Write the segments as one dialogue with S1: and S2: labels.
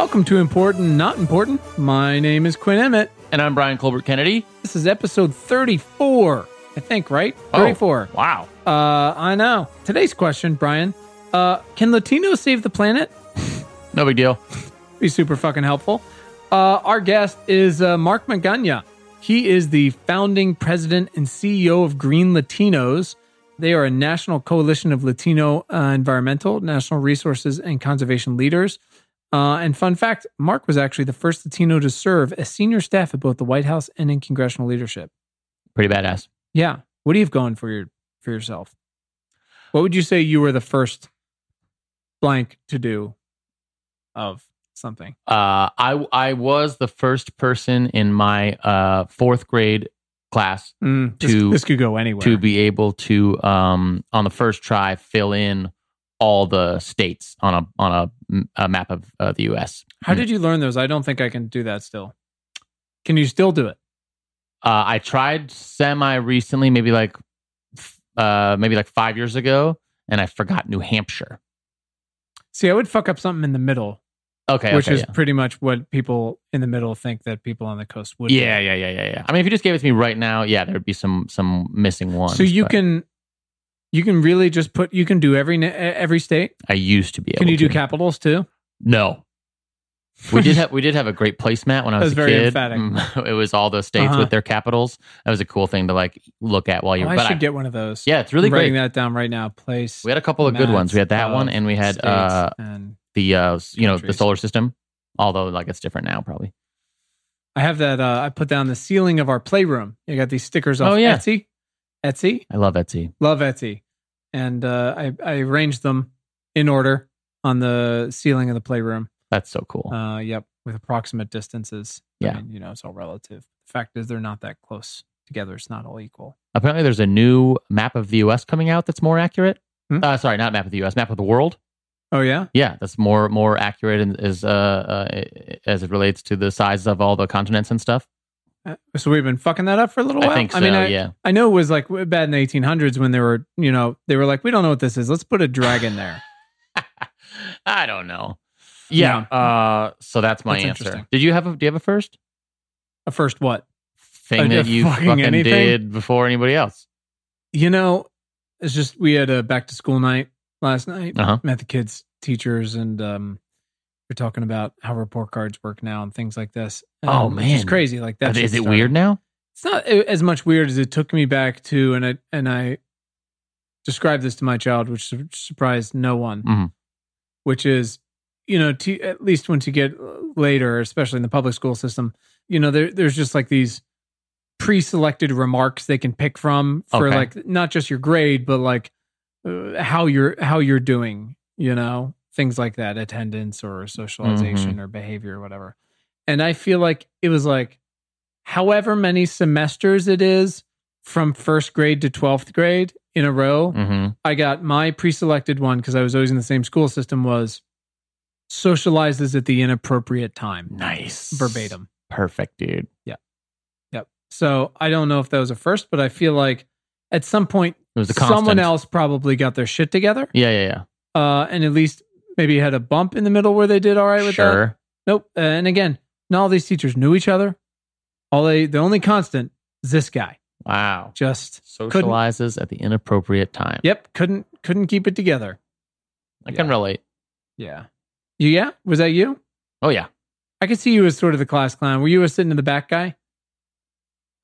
S1: Welcome to Important Not Important. My name is Quinn Emmett.
S2: And I'm Brian Colbert Kennedy.
S1: This is episode 34, I think, right?
S2: Oh.
S1: 34.
S2: Wow.
S1: Uh, I know. Today's question, Brian, uh, can Latinos save the planet?
S2: No big deal.
S1: Be super fucking helpful. Uh, our guest is uh, Mark Magana. He is the founding president and CEO of Green Latinos. They are a national coalition of Latino uh, environmental, national resources, and conservation leaders. Uh, and fun fact Mark was actually the first Latino to serve as senior staff at both the White House and in congressional leadership.
S2: Pretty badass.
S1: Yeah. What do you have going for your for yourself? What would you say you were the first blank to do of something?
S2: Uh, I I was the first person in my uh, fourth grade class
S1: Mm, this,
S2: To-
S1: this could go anywhere.
S2: to be able to um, on the first try fill in all the states on a on a, a map of uh, the U.S.
S1: How did you learn those? I don't think I can do that still. Can you still do it?
S2: Uh, I tried semi recently, maybe like uh, maybe like five years ago, and I forgot New Hampshire.
S1: See, I would fuck up something in the middle,
S2: Okay,
S1: which
S2: okay,
S1: is
S2: yeah.
S1: pretty much what people in the middle think that people on the coast would. do.
S2: yeah, yeah, yeah, yeah, yeah. I mean, if you just gave it to me right now, yeah, there'd be some some missing ones.
S1: So you
S2: but
S1: can, you can really just put. You can do every every state.
S2: I used to be able.
S1: Can you do capitals too?
S2: No. We did have we did have a great placemat when I was,
S1: was
S2: a
S1: very
S2: kid.
S1: emphatic.
S2: Mm, It was all the states
S1: Uh-huh.
S2: with their capitals. That was a cool thing to like look at while
S1: Oh,
S2: you're.
S1: I
S2: but
S1: should get one of those.
S2: yeah, it's really
S1: I'm writing that down right now. Place.
S2: We had a couple of good ones. We had that one, and we had uh,
S1: and
S2: the uh, you know the solar system. Although like it's different now, probably.
S1: I have that. Uh, I put down the ceiling of our playroom. You got these stickers off
S2: Oh, yeah.
S1: Etsy. Etsy,
S2: I love Etsy.
S1: love Etsy, and uh, I I arranged them in order on the ceiling of the playroom.
S2: That's so cool.
S1: Uh, yep, with approximate distances. I
S2: Yeah.
S1: mean, you know, it's all relative. The fact is, they're not that close together. It's not all equal.
S2: Apparently, there's a new map of the U.S. coming out that's more accurate.
S1: Hmm?
S2: Uh, sorry, not map of the U.S. Map of the world.
S1: Oh yeah,
S2: Yeah, that's more more accurate and is uh, uh as it relates to the size of all the continents and stuff.
S1: Uh, so we've been fucking that up for a little while.
S2: I think so.
S1: mean, I,
S2: yeah.
S1: I know it was like bad in the 1800s when they were, you know, they were like, we don't know what this is. Let's put a dragon there.
S2: I don't know. Yeah. Uh, so that's my
S1: That's
S2: answer. Did you have a Do you have a first
S1: A first what?
S2: thing
S1: Uh,
S2: that you
S1: fucking
S2: fucking, did before anybody else?
S1: You know, it's just we had a back to school night last night.
S2: Uh huh.
S1: Met the kids, teachers, and um, we're talking about how report cards work now and things like this.
S2: Oh,
S1: man, It's crazy. Like that.
S2: Is it
S1: started.
S2: weird now?
S1: It's not as much weird as it took me back to, and I and I described this to my child, which surprised no one.
S2: Mhm.
S1: Which is, you know, to, at least once you get later, especially in the public school system, you know, there there's just like these pre-selected remarks they can pick from for
S2: Okay.
S1: like not just your grade, but like uh, how you're how you're doing. You know, things like that, attendance or socialization or behavior or whatever. And I feel like it was like however many semesters it is from first grade to 12th grade in a row
S2: hmm
S1: i got my pre-selected one because i was always in the same school system was socializes at the inappropriate time
S2: Nice.
S1: verbatim
S2: Perfect, dude. Yeah.
S1: Yep so i don't know if that was a first but i feel like at some point
S2: It was
S1: someone else probably got their shit together
S2: Yeah, yeah, yeah.
S1: uh, and at least maybe had a bump in the middle where they did all right with that Nope. Uh, and again, not all these teachers knew each other. All they, the only constant is this guy.
S2: Wow.
S1: Just
S2: Socializes at the inappropriate time.
S1: yep, couldn't couldn't keep it together.
S2: I can relate.
S1: Yeah. You, yeah. Was that you?
S2: Oh yeah.
S1: I could see you as sort of the class clown. Were you a sitting in the back guy?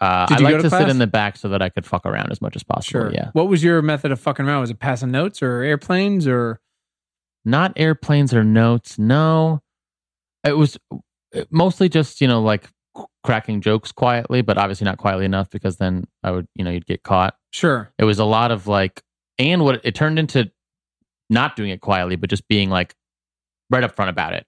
S2: Uh,
S1: Did
S2: I
S1: you
S2: like
S1: go
S2: to,
S1: to
S2: sit in the back so that I could fuck around as much as possible. Yeah.
S1: What was your method of fucking around? Was it passing notes or airplanes or?
S2: Not airplanes or notes. No. It was uh, mostly just you know like cracking jokes quietly, but obviously not quietly enough because then I would you know you'd get caught.
S1: Sure.
S2: It was a lot of like, and what it turned into not doing it quietly, but just being like right up front about it.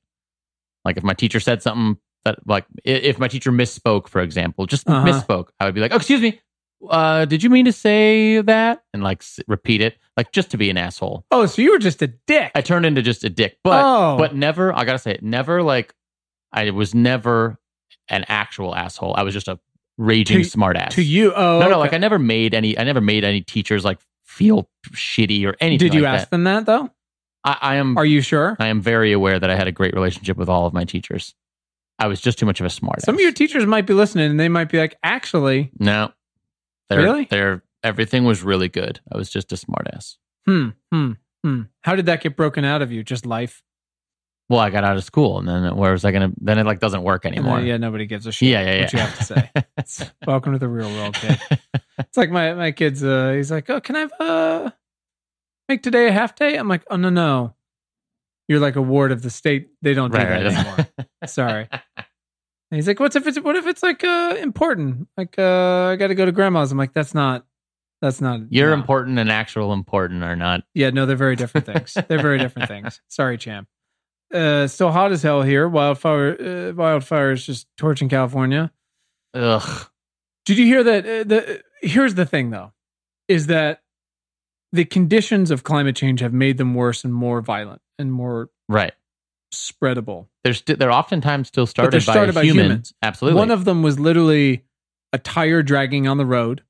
S2: Like if my teacher said something that, like, if my teacher misspoke, for example, just
S1: Uh-huh.
S2: misspoke, I would be like, oh, excuse me, uh, did you mean to say that? And like s- repeat it, like just to be an asshole.
S1: Oh, so you were just a dick.
S2: I turned into just a dick, but
S1: oh,
S2: but never. I gotta say, it never like I was never an actual asshole. I was just a raging
S1: To-
S2: smartass.
S1: to you. Oh,
S2: no, no.
S1: okay.
S2: Like I never made any. I never made any teachers like feel shitty or anything.
S1: Did you
S2: like
S1: ask
S2: that.
S1: them that though?
S2: I, I am.
S1: Are you sure?
S2: I am very aware that I had a great relationship with all of my teachers. I was just too much of a smart.
S1: Some of your teachers might be listening and they might be like, actually,
S2: no, they're,
S1: Really?
S2: They're everything was really good. I was just a smartass.
S1: hmm, hmm, hmm. How did that get broken out of you? Just life?
S2: Well, I got out of school, and then where was I gonna? Then it like doesn't work anymore.
S1: then, yeah, nobody gives a shit.
S2: yeah, yeah, yeah.
S1: What you have to say. Welcome to the real world, kid. It's like my my kid's. Uh, he's like, oh, can I have, uh make today a half day? I'm like, oh no no, you're like a ward of the state. They don't do
S2: right,
S1: that
S2: right.
S1: anymore. Sorry. And he's like, what's if it's what if it's like uh important? Like uh I got to go to grandma's. I'm like, that's not. That's not.
S2: You're
S1: no.
S2: important and actual important are not.
S1: Yeah, no, they're very different things. they're very different things. Sorry, champ. Uh, still hot as hell here. Wildfire, uh, wildfire is just torching California.
S2: Ugh.
S1: Did you hear that? Uh, the here's the thing, though, is that the conditions of climate change have made them worse and more violent and more
S2: Right.
S1: Spreadable.
S2: They're st- they're oftentimes still started,
S1: they're started
S2: by,
S1: by
S2: humans.
S1: humans.
S2: Absolutely.
S1: One of them was literally a tire dragging on the road,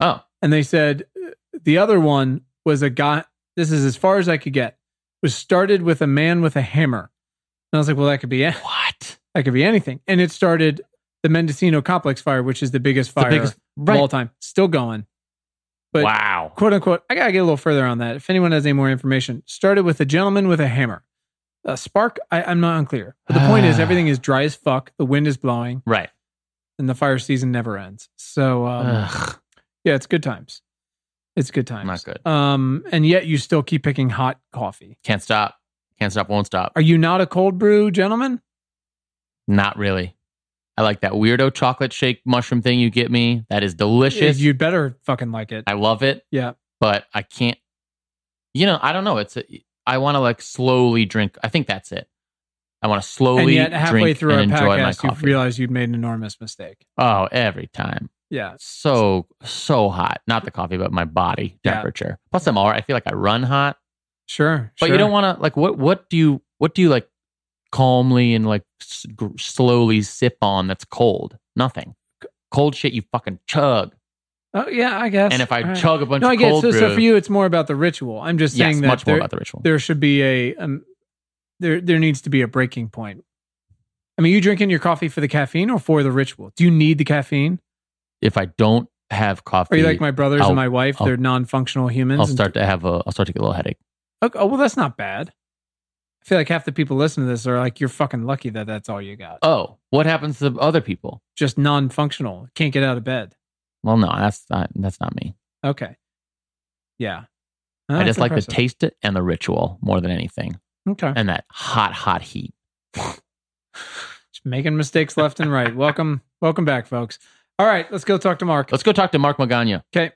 S2: oh,
S1: and they said uh, the other one was a guy. This is as far as I could get. Was started with a man with a hammer, and I was like, well, that could be it.
S2: what?
S1: That could be anything. And it started the Mendocino complex fire, which is the biggest
S2: The
S1: fire
S2: biggest.
S1: of
S2: Right.
S1: all time, still going. but-
S2: wow.
S1: quote unquote, I gotta get a little further on that. If anyone has any more information, started with a gentleman with a hammer. A spark, I, I'm not unclear. But the point is, everything is dry as fuck. The wind is blowing,
S2: Right.
S1: and the fire season never ends. So, um,
S2: Ugh.
S1: yeah, it's good times. It's good times.
S2: Not good.
S1: Um, and yet you still keep picking hot coffee.
S2: Can't stop. Can't stop. Won't stop.
S1: Are you not a cold brew gentleman?
S2: Not really. I like that weirdo chocolate shake mushroom thing you get me. That is delicious.
S1: You'd better fucking like it.
S2: I love it,
S1: yeah.
S2: but I can't. You know, I don't know. It's a, I want to like slowly drink. I think that's it. I want to slowly
S1: And yet, halfway through our
S2: and enjoy my
S1: podcast, you've
S2: coffee.
S1: realized you'd made an enormous mistake.
S2: oh, every time.
S1: Yeah.
S2: So so hot. Not the coffee, but my body
S1: Yeah.
S2: temperature. Plus, I'm all right. I feel like I run hot.
S1: Sure.
S2: But you don't want to like what? What do you? What do you like? Calmly and like s- slowly sip on that's cold. Nothing. Cold shit you fucking chug.
S1: Oh yeah, I guess.
S2: And if I
S1: All right.
S2: chug a bunch
S1: no,
S2: of
S1: I guess
S2: cold
S1: so,
S2: brew,
S1: so for you, it's more about the ritual. I'm just
S2: yes,
S1: saying that
S2: much more
S1: there,
S2: about the ritual.
S1: there should be a um, there there needs to be a breaking point. I mean, you drinking your coffee for the caffeine or for the ritual? Do you need the caffeine?
S2: If I don't have coffee,
S1: Are you like my brothers
S2: I'll-
S1: and my wife?
S2: I'll-
S1: They're non-functional humans.
S2: I'll start to have a. I'll start to get a little headache.
S1: Okay, oh well, that's not bad. I feel like half the people listening to this are like, "You're fucking lucky that that's all you got."
S2: Oh, what happens to other people?
S1: Just non-functional, can't get out of bed.
S2: Well, no, that's not. That's not me.
S1: Okay, yeah. Oh,
S2: I just like
S1: impressive.
S2: the taste it and the ritual more than anything,
S1: Okay,
S2: and that hot, hot heat.
S1: just making mistakes left and right. welcome, welcome back, folks. All right, let's go talk to Mark.
S2: Let's go talk to Mark Magana.
S1: Okay.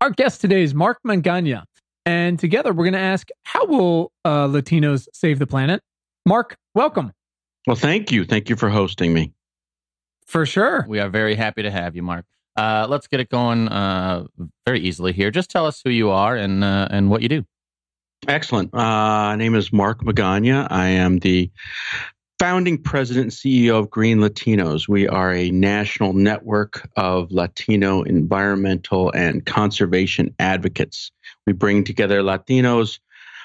S1: Our guest today is Mark Mangana. And together we're going to ask how will uh, Latinos save the planet? Mark, welcome.
S3: Well, thank you. Thank you for hosting me.
S1: For sure.
S2: We are very happy to have you, Mark. Uh, let's get it going uh, very easily here. Just tell us who you are and uh, and what you do.
S3: Excellent. Uh, my name is Mark Magana. I am the founding president and CEO of Green Latinos. We are a national network of Latino environmental and conservation advocates. We bring together Latinos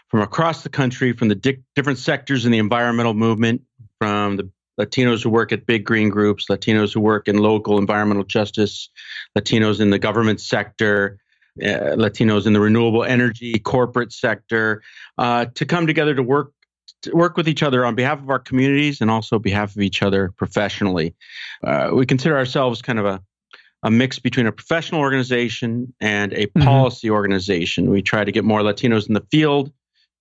S3: from across the country, from the di- different sectors in the environmental movement, from the Latinos who work at big green groups, Latinos who work in local environmental justice, Latinos in the government sector, uh, Latinos in the renewable energy corporate sector, uh, to come together to work to work with each other on behalf of our communities and also behalf of each other professionally. Uh, we consider ourselves kind of a a mix between a professional organization and a
S1: Mhm.
S3: policy organization. We try to get more Latinos in the field,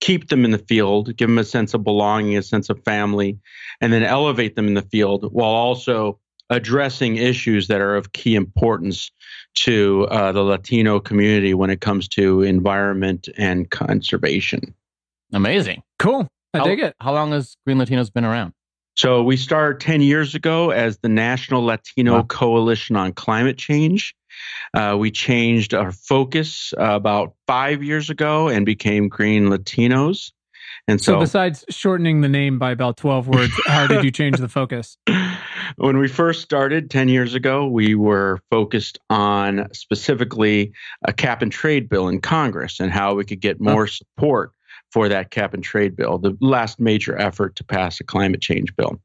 S3: keep them in the field, give them a sense of belonging, a sense of family, and then elevate them in the field while also addressing issues that are of key importance to uh, the Latino community when it comes to environment and conservation.
S2: Amazing.
S1: Cool. I
S2: how,
S1: dig it.
S2: How long has Green Latinos been around?
S3: So we started 10 years ago as the National Latino
S2: Wow.
S3: Coalition on Climate Change. Uh, we changed our focus uh, about five years ago and became Green Latinos. And so,
S1: besides shortening the name by about 12 words, how did you change the focus?
S3: when we first started 10 years ago, we were focused on specifically a cap and trade bill in Congress and how we could get more support for that cap and trade bill, the last major effort to pass a climate change bill.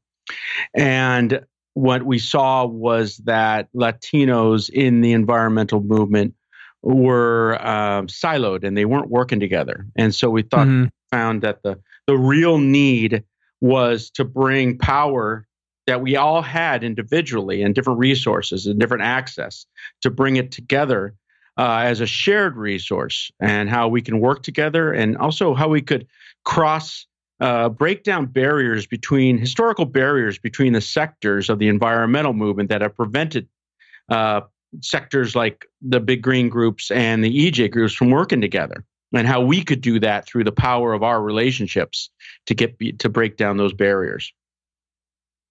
S3: And what we saw was that Latinos in the environmental movement were um, siloed and they weren't working together. And so we thought, mm-hmm. found that the, the real need was to bring power that we all had individually and different resources and different access to bring it together uh, as a shared resource and how we can work together and also how we could cross uh, break down barriers between historical barriers between the sectors of the environmental movement that have prevented uh, sectors like the big green groups and the EJ groups from working together, and how we could do that through the power of our relationships to get to break down those barriers.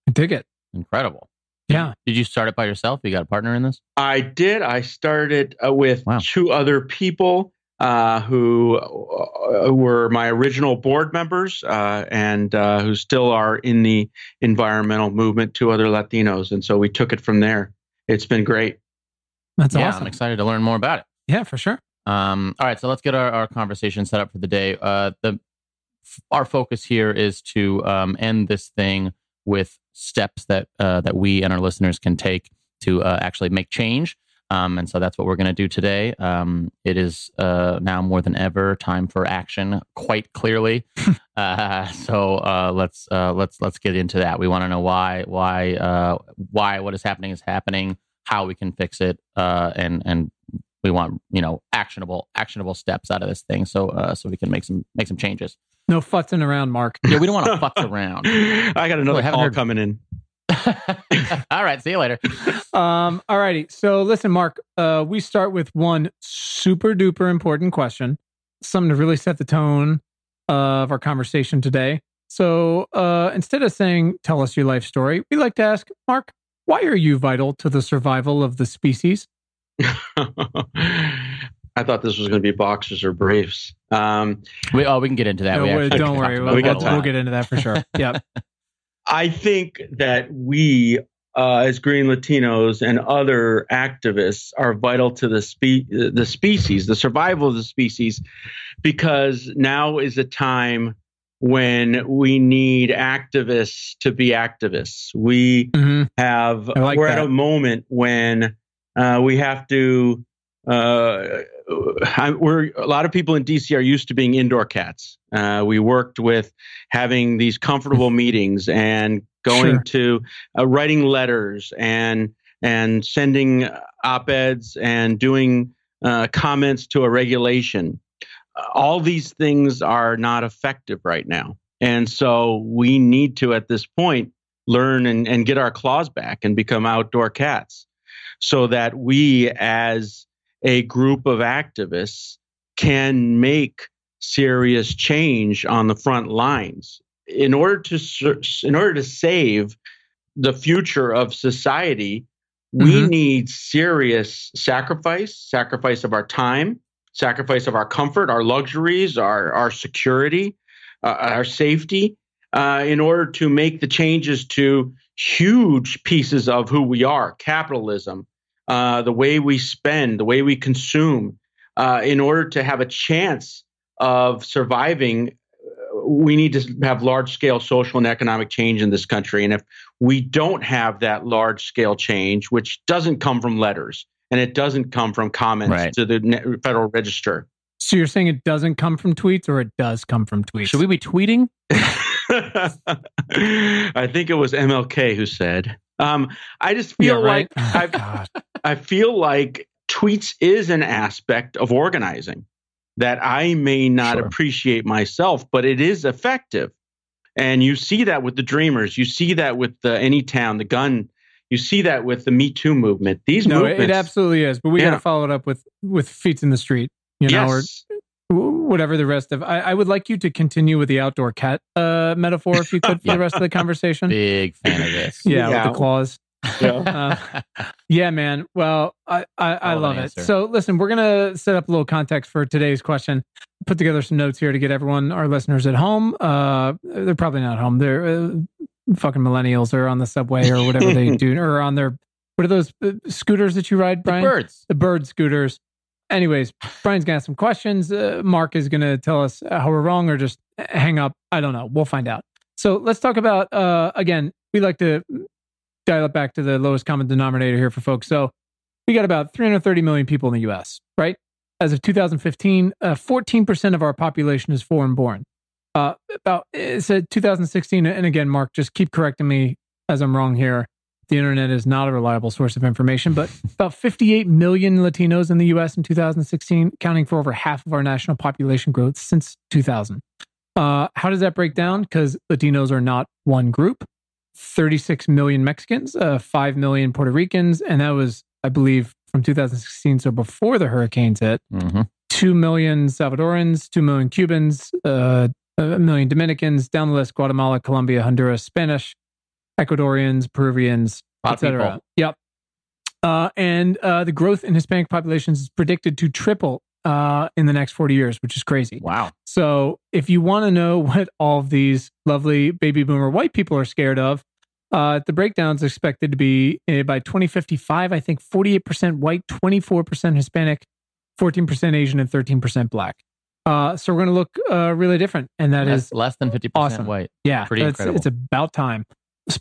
S1: I dig it.
S2: Incredible.
S1: Yeah.
S2: Did you start it by yourself? You got a partner in this?
S3: I did. I started uh, with wow. two other people uh, who uh, were my original board members uh, and uh, who still are in the environmental movement, to other Latinos. And so we took it from there. It's been great.
S1: That's
S2: yeah,
S1: awesome.
S2: I'm excited to learn more about it.
S1: Yeah, for sure.
S2: Um, all right, so let's get our, our conversation set up for the day. Uh, the our focus here is to um, end this thing with steps that uh, that we and our listeners can take to uh, actually make change. Um, and so that's what we're going to do today. Um, it is uh, now more than ever time for action, quite clearly. uh, so uh, let's uh, let's let's get into that. We want to know why why uh, why what is happening is happening, how we can fix it, uh, and and we want you know actionable actionable steps out of this thing. So so we can make some make some changes.
S1: No futzing around, Mark.
S2: Yeah, we don't want to futz around.
S3: I got another call heard... coming in.
S2: all right, see you later.
S1: Um, all righty. So listen, Mark, uh, we start with one super duper important question, something to really set the tone of our conversation today. So uh, instead of saying, tell us your life story, we like to ask, Mark, why are you vital to the survival of the species?
S3: I thought this was going to be boxers or briefs. Um,
S2: we, oh, we can get into that.
S1: No, don't worry. We'll, we we'll, we'll get into that for sure. Yep.
S3: I think that we, uh, as green Latinos and other activists, are vital to the spe- the species, the survival of the species, because now is a time when we need activists to be activists. We mm-hmm. have like we're that. at a moment when uh, we have to uh, I, we're a lot of people in DC are used to being indoor cats. Uh, we worked with having these comfortable meetings and going sure. to uh, writing letters and and sending op eds and doing uh, comments to a regulation. All these things are not effective right now, and so we need to, at this point, learn and, and get our claws back and become outdoor cats, so that we as a group of activists can make serious change on the front lines in order to in order to save the future of society we mm-hmm. need serious sacrifice sacrifice of our time sacrifice of our comfort our luxuries our our security uh, our safety uh, in order to make the changes to huge pieces of who we are capitalism uh, the way we spend, the way we consume, uh, in order to have a chance of surviving, uh, we need to have large scale social and economic change in this country. And if we don't have that large scale change, which doesn't come from letters and it doesn't come from comments right. to the Federal Register.
S1: So you're saying it doesn't come from tweets or it does come from tweets?
S2: Should we be tweeting?
S3: I think it was MLK who said. Um, I just feel yeah, right? like I, I feel like tweets is an aspect of organizing that I may not sure. appreciate myself, but it is effective. And you see that with the Dreamers. You see that with the Anytown, the gun. You see that with the Me Too movement. These no, movements,
S1: it absolutely is. But we yeah. got to follow it up with with feet in the street. You know, yes. or whatever the rest of. I, I, would like you to continue with the outdoor cat uh, metaphor, if you could, for yeah. the rest of the conversation.
S2: Big fan of this.
S1: Yeah, yeah. with the claws. Yeah. uh, yeah, man. Well, I, I, I love it. So, listen, we're going to set up a little context for today's question. Put together some notes here to get everyone, our listeners at home. Uh, they're probably not home. They're uh, fucking millennials are on the subway or whatever they do, or on their what are those uh, scooters that you ride, Brian?
S2: The birds.
S1: The bird scooters. Anyways, Brian's gonna ask some questions. Uh, Mark is gonna tell us how we're wrong or just hang up. I don't know. We'll find out. So let's talk about uh, again. We like to dial it back to the lowest common denominator here for folks. So we got about 330 million people in the U.S. Right? As of 2015, uh, 14% of our population is foreign born. Uh, about it said 2016, and again, Mark, just keep correcting me as I'm wrong here. The internet is not a reliable source of information, but about 58 million Latinos in the U.S. in 2016, counting for over half of our national population growth since 2000. Uh, how does that break down? Because Latinos are not one group. 36 million Mexicans, uh, 5 million Puerto Ricans, and that was, I believe, from 2016, so before the hurricanes hit.
S2: Mm-hmm.
S1: 2 million Salvadorans, 2 million Cubans, uh, a million Dominicans, down the list Guatemala, Colombia, Honduras, Spanish, Ecuadorians, Peruvians, etc. Yep. Uh, and uh, the growth in Hispanic populations is predicted to triple uh, in the next 40 years, which is crazy.
S2: Wow.
S1: So, if you want to know what all of these lovely baby boomer white people are scared of, uh, the breakdown is expected to be uh, by 2055, I think 48% white, 24% Hispanic, 14% Asian, and 13% black. Uh, so we're going to look uh, really different, and that
S2: That's
S1: is
S2: less than 50%
S1: awesome.
S2: white.
S1: yeah,
S2: Pretty
S1: that's-
S2: incredible.
S1: It's about time.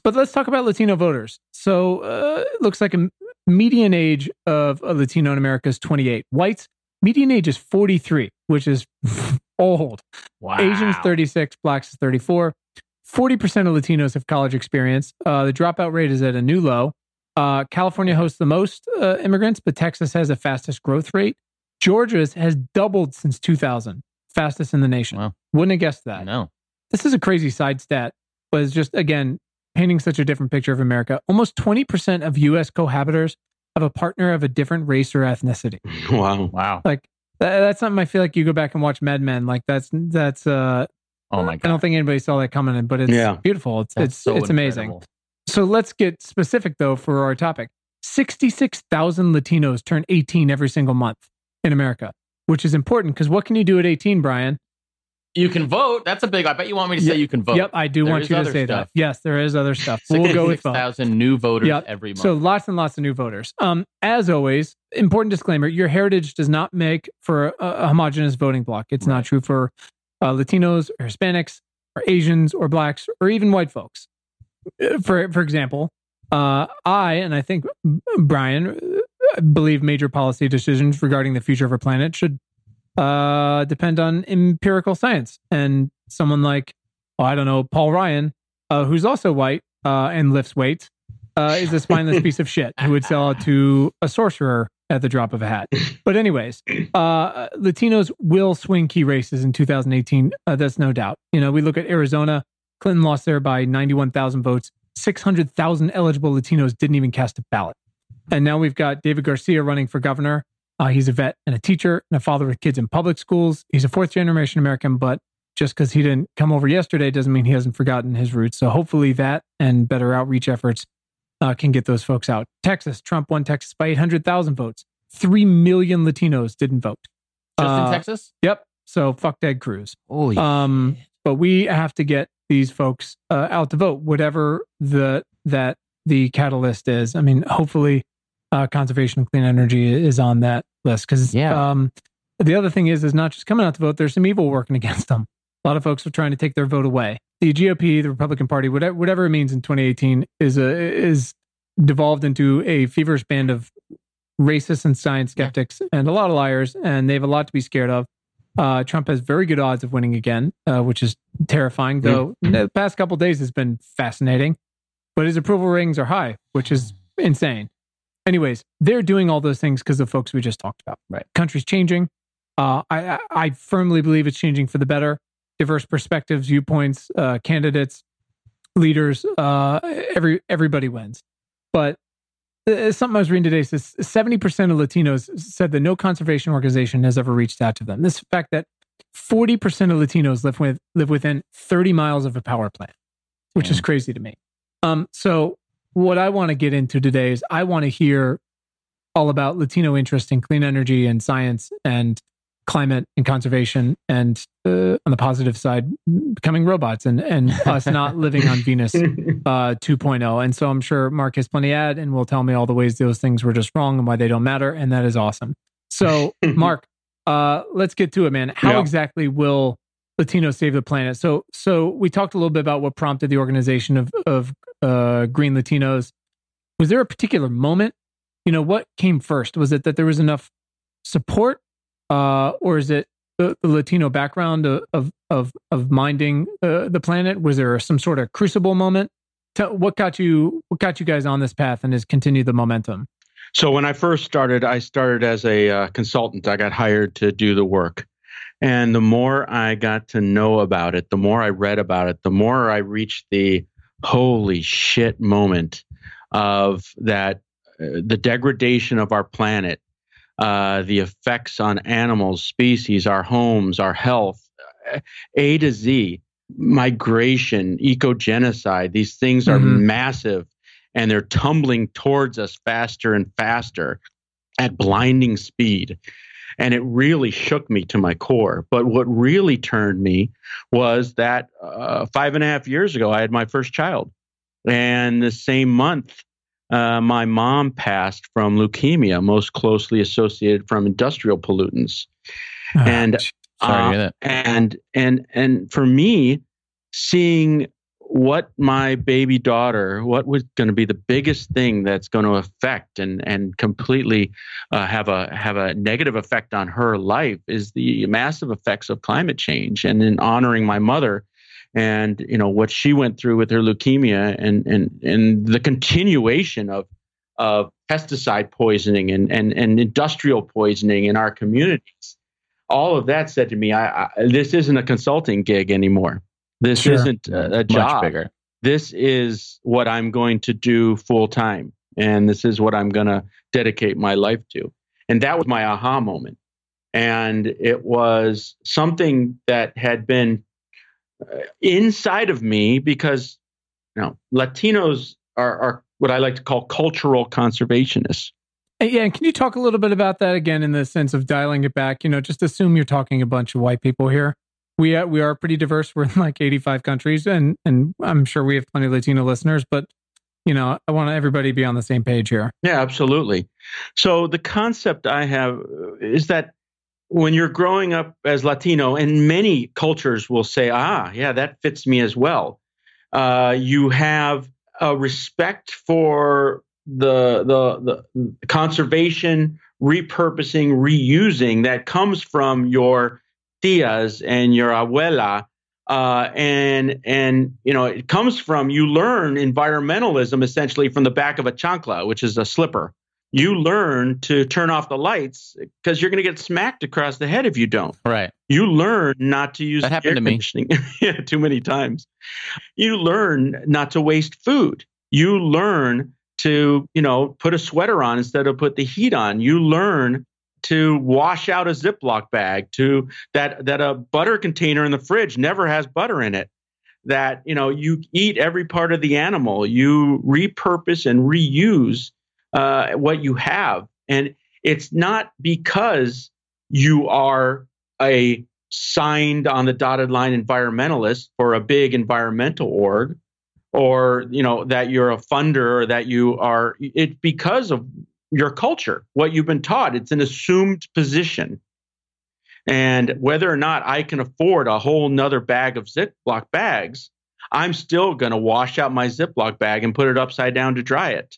S1: But let's talk about Latino voters. So uh, it looks like a median age of a Latino in America is 28. Whites, median age is 43, which is old.
S2: Wow.
S1: Asians 36, blacks is 34. 40% of Latinos have college experience. Uh, the dropout rate is at a new low. Uh, California hosts the most uh, immigrants, but Texas has the fastest growth rate. Georgia's has doubled since 2000, fastest in the nation.
S2: Wow.
S1: Wouldn't have guessed that.
S2: No.
S1: This is a crazy side stat, but it's just, again, painting such a different picture of America. Almost 20% of U.S. cohabitors have a partner of a different race or ethnicity.
S3: Wow.
S2: Wow.
S1: Like, that, that's something I feel like you go back and watch Mad Men. Like, that's, that's, uh,
S2: Oh my god!
S1: I don't think anybody saw that coming but it's
S3: Yeah.
S1: beautiful. It's
S2: That's
S1: it's
S2: so
S1: it's amazing.
S2: incredible.
S1: So let's get specific though for our topic. Sixty-six thousand Latinos turn eighteen every single month in America, which is important because what can you do at eighteen, Brian?
S2: You can vote. That's a big. I bet you want me to say
S1: Yep.
S2: you can vote.
S1: Yep, I do
S2: There
S1: want you to say
S2: stuff.
S1: that. Yes, there is other stuff. We'll go with vote.
S2: 6,000 new voters
S1: Yep.
S2: every month.
S1: So lots and lots of new voters. Um, as always, important disclaimer: your heritage does not make for a, a homogenous voting block. It's not true for uh, Latinos or Hispanics or Asians or blacks or even white folks. Uh, For for example, uh, I and I think Brian uh, believe major policy decisions regarding the future of our planet should uh, depend on empirical science. And someone like, oh, I don't know, Paul Ryan, uh, who's also white uh, and lifts weights, uh, is a spineless piece of shit who would sell it to a sorcerer at the drop of a hat. But anyways, uh, Latinos will swing key races in 2018. Uh, that's no doubt. You know, we look at Arizona. Clinton lost there by 91,000 votes. 600,000 eligible Latinos didn't even cast a ballot. And now we've got David Garcia running for governor. Uh, he's a vet and a teacher and a father with kids in public schools. He's a fourth generation American, but just because he didn't come over yesterday doesn't mean he hasn't forgotten his roots. So hopefully that and better outreach efforts uh, can get those folks out. Texas, Trump won Texas by 800,000 votes. Three million Latinos didn't vote.
S2: Just
S1: Uh,
S2: in Texas?
S1: Yep. So fuck Ted Cruz.
S2: Oh,
S1: Um, but we have to get these folks uh, out to vote, whatever the that the catalyst is. I mean, hopefully, uh, conservation of clean energy is on that list because
S2: Yeah.
S1: Um, the other thing is, is not just coming out to vote. There's some evil working against them. A lot of folks are trying to take their vote away. The GOP, the Republican Party, whatever, whatever it means in 2018, is a is devolved into a feverish band of racists and science
S2: Yeah.
S1: skeptics and a lot of liars, and they have a lot to be scared of. Uh, Trump has very good odds of winning again, uh, which is terrifying. Though the past couple days has been fascinating, but his approval ratings are high, which is insane. Anyways, they're doing all those things because of folks we just talked about.
S2: Right.
S1: Country's changing. Uh, I I firmly believe it's changing for the better. Diverse perspectives, viewpoints, uh, candidates, leaders. Uh, every everybody wins. But uh, something I was reading today says seventy percent of Latinos said that no conservation organization has ever reached out to them. This fact that forty percent of Latinos live with live within thirty miles of a power plant, which is crazy to me. Um, so what I want to get into today is I want to hear all about Latino interest in clean energy and science and climate and conservation, and uh, on the positive side, becoming robots and and us not living on Venus uh, 2.0. And so I'm sure Mark has plenty to add, and will tell me all the ways those things were just wrong and why they don't matter, and that is awesome. So, Mark, uh, let's get to it, man. How yeah. exactly will Latino Save the Planet. So, so we talked a little bit about what prompted the organization of of uh, Green Latinos. Was there a particular moment? You know, what came first? Was it that there was enough support, uh, or is it the, the Latino background of of of, minding uh, the planet? Was there some sort of crucible moment? Tell, what got you what got you guys on this path and has continued the momentum?
S3: So when I first started, I started as a uh, consultant. I got hired to do the work. And the more I got to know about it, the more I read about it, the more I reached the holy shit moment of that uh, the degradation of our planet, uh, the effects on animals, species, our homes, our health, uh, A to Z, migration, eco genocide. These things are mm-hmm. massive and they're tumbling towards us faster and faster at blinding speed and it really shook me to my core. But what really turned me was that uh, five and a half years ago, I had my first child, and the same month, uh, my mom passed from leukemia, most closely associated from industrial pollutants.
S2: Oh, and uh,
S3: and and and for me, seeing what my baby daughter, what was going to be the biggest thing that's going to affect and and completely uh, have a have a negative effect on her life is the massive effects of climate change. And in honoring my mother, and you know what she went through with her leukemia, and and and the continuation of of pesticide poisoning and and and industrial poisoning in our communities. All of that said to me, I, I this isn't a consulting gig anymore this sure. isn't a, a job. bigger. This is what I'm going to do full time. And this is what I'm going to dedicate my life to. And that was my aha moment. And it was something that had been inside of me because you know, Latinos are, are what I like to call cultural conservationists.
S1: Yeah, and can you talk a little bit about that again in the sense of dialing it back? You know, just assume you're talking a bunch of white people here we are, we are pretty diverse. We're in like 85 countries, and and I'm sure we have plenty of Latino listeners. But you know, I want everybody to be on the same page here.
S3: Yeah, absolutely. So the concept I have uh, is that when you're growing up as Latino, and many cultures will say, "Ah, yeah, that fits me as well." Uh, you have a respect for the the the conservation, repurposing, reusing that comes from your tias and your abuela. Uh, and and you know it comes from you learn environmentalism essentially from the back of a chancla, which is a slipper. You learn to turn off the lights because you're going to get smacked across the head if you don't.
S2: Right.
S3: You learn not to use
S2: that happened to me.
S3: yeah, too many times. You learn not to waste food. You learn to you know put a sweater on instead of put the heat on. You learn to wash out a Ziploc bag, to that that a butter container in the fridge never has butter in it. That you know you eat every part of the animal, you repurpose and reuse uh, what you have, and it's not because you are a signed on the dotted line environmentalist for a big environmental org or you know that you're a funder or that you are it's because of your culture, what you've been taught. It's an assumed position. And whether or not I can afford a whole nother bag of Ziploc bags, I'm still going to wash out my Ziploc bag and put it upside down to dry it.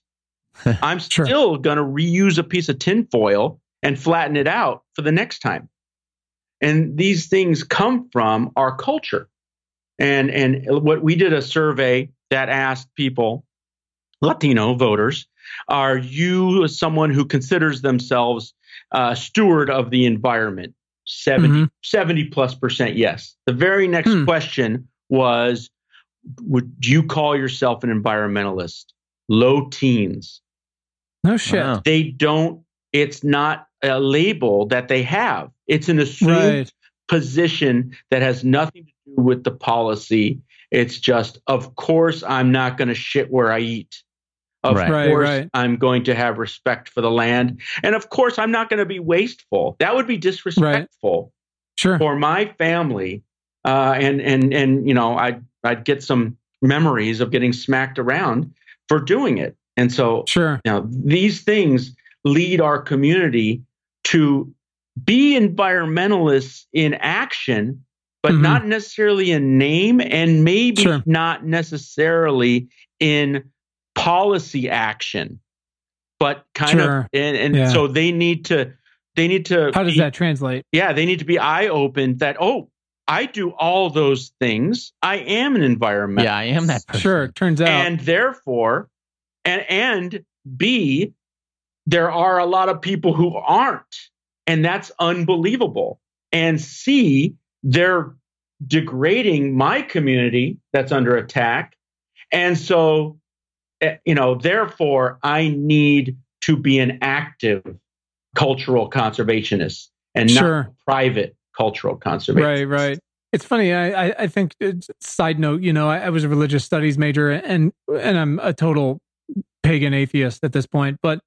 S3: I'm sure. still going to reuse a piece of tinfoil and flatten it out for the next time. And these things come from our culture. And, and what we did a survey that asked people, Latino voters, are you someone who considers themselves a steward of the environment? 70, mm-hmm. 70 plus percent yes. The very next hmm. question was Would you call yourself an environmentalist? Low teens.
S1: No shit. Wow.
S3: They don't, it's not a label that they have. It's an assumed right. position that has nothing to do with the policy. It's just, of course, I'm not going to shit where I eat. Of
S2: Right.
S1: Right,
S3: course,
S1: right.
S3: I'm going to have respect for the land. And of course, I'm not going to be wasteful. That would be disrespectful
S1: Sure.
S3: for my family. Uh, and, and, and, you know, I'd, I'd get some memories of getting smacked around for doing it. And so,
S1: Sure.
S3: you know, these things lead our community to be environmentalists in action, but
S1: Mhm.
S3: not necessarily in name and maybe
S1: Sure.
S3: not necessarily in policy action, but kind
S1: Sure.
S3: of, and, and
S1: Yeah.
S3: so they need to, they need to,
S1: How does
S3: be-
S1: that translate?
S3: yeah, they need to be eye open that, oh, I do all those things. I am an environmental
S2: Yeah, I am that person.
S1: Sure. Turns out.
S3: and therefore and and b there are a lot of people who aren't and that's unbelievable and c they're degrading my community that's under attack and so eh, you know therefore i need to be an active cultural conservationist and
S1: Sure.
S3: not private cultural conservationist
S1: Right, right. It's funny. I, I, think. It's, side note. You know, I, I was a religious studies major, and and I'm a total pagan atheist at this point. But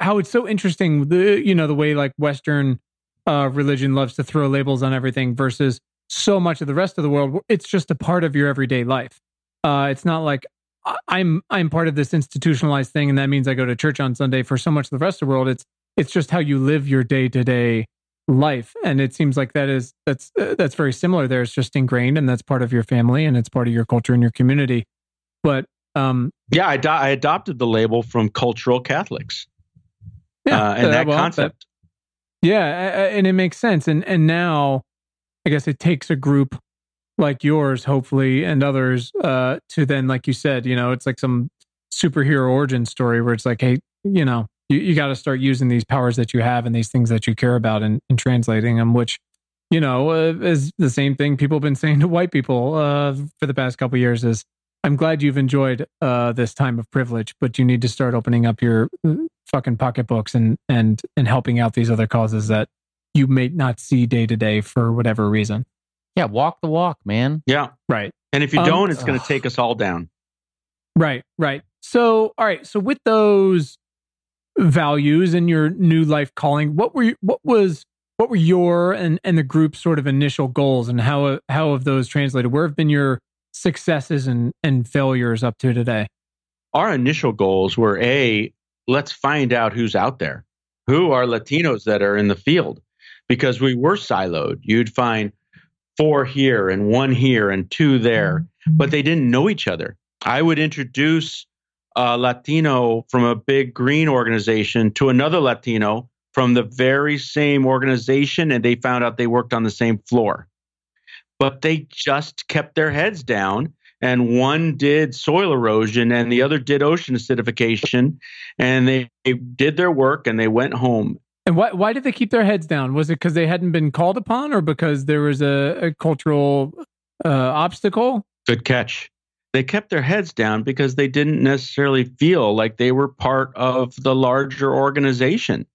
S1: how it's so interesting. The you know the way like Western uh, religion loves to throw labels on everything versus so much of the rest of the world. It's just a part of your everyday life. Uh, it's not like I'm I'm part of this institutionalized thing, and that means I go to church on Sunday. For so much of the rest of the world, it's it's just how you live your day to day life and it seems like that is that's uh, that's very similar there it's just ingrained and that's part of your family and it's part of your culture and your community but um
S3: yeah I, do- I adopted the label from cultural catholics.
S1: Yeah
S3: uh, and
S1: uh,
S3: that
S1: well,
S3: concept.
S1: Yeah a- a- and it makes sense. And and now i guess it takes a group like yours hopefully and others uh to then like you said you know it's like some superhero origin story where it's like hey you know you, you got to start using these powers that you have and these things that you care about and, and translating them which you know uh, is the same thing people have been saying to white people uh for the past couple years is i'm glad you've enjoyed uh this time of privilege but you need to start opening up your uh, fucking pocketbooks and and and helping out these other causes that you may not see day to day for whatever reason
S2: Yeah, walk the walk, man.
S3: yeah
S1: right
S3: and if you
S1: Um,
S3: don't it's going to take us all down
S1: Right, right. So, all right. So, with those values and your new life calling, what were you, what was what were your and and the group's sort of initial goals, and how how have those translated? Where have been your successes and and failures up to today?
S3: our initial goals were a let's find out who's out there. Who are latinos that are in the field? Because we were siloed. You'd find four here and one here and two there mm-hmm. but they didn't know each other. I would introduce a latino from a big green organization to another latino from the very same organization and they found out they worked on the same floor but they just kept their heads down and one did soil erosion and the other did ocean acidification and they, they did their work and they went home
S1: And why why did they keep their heads down? Was it because they hadn't been called upon, or because there was a, a cultural uh, obstacle?
S3: good catch they kept their heads down because they didn't necessarily feel like they were part of the larger organization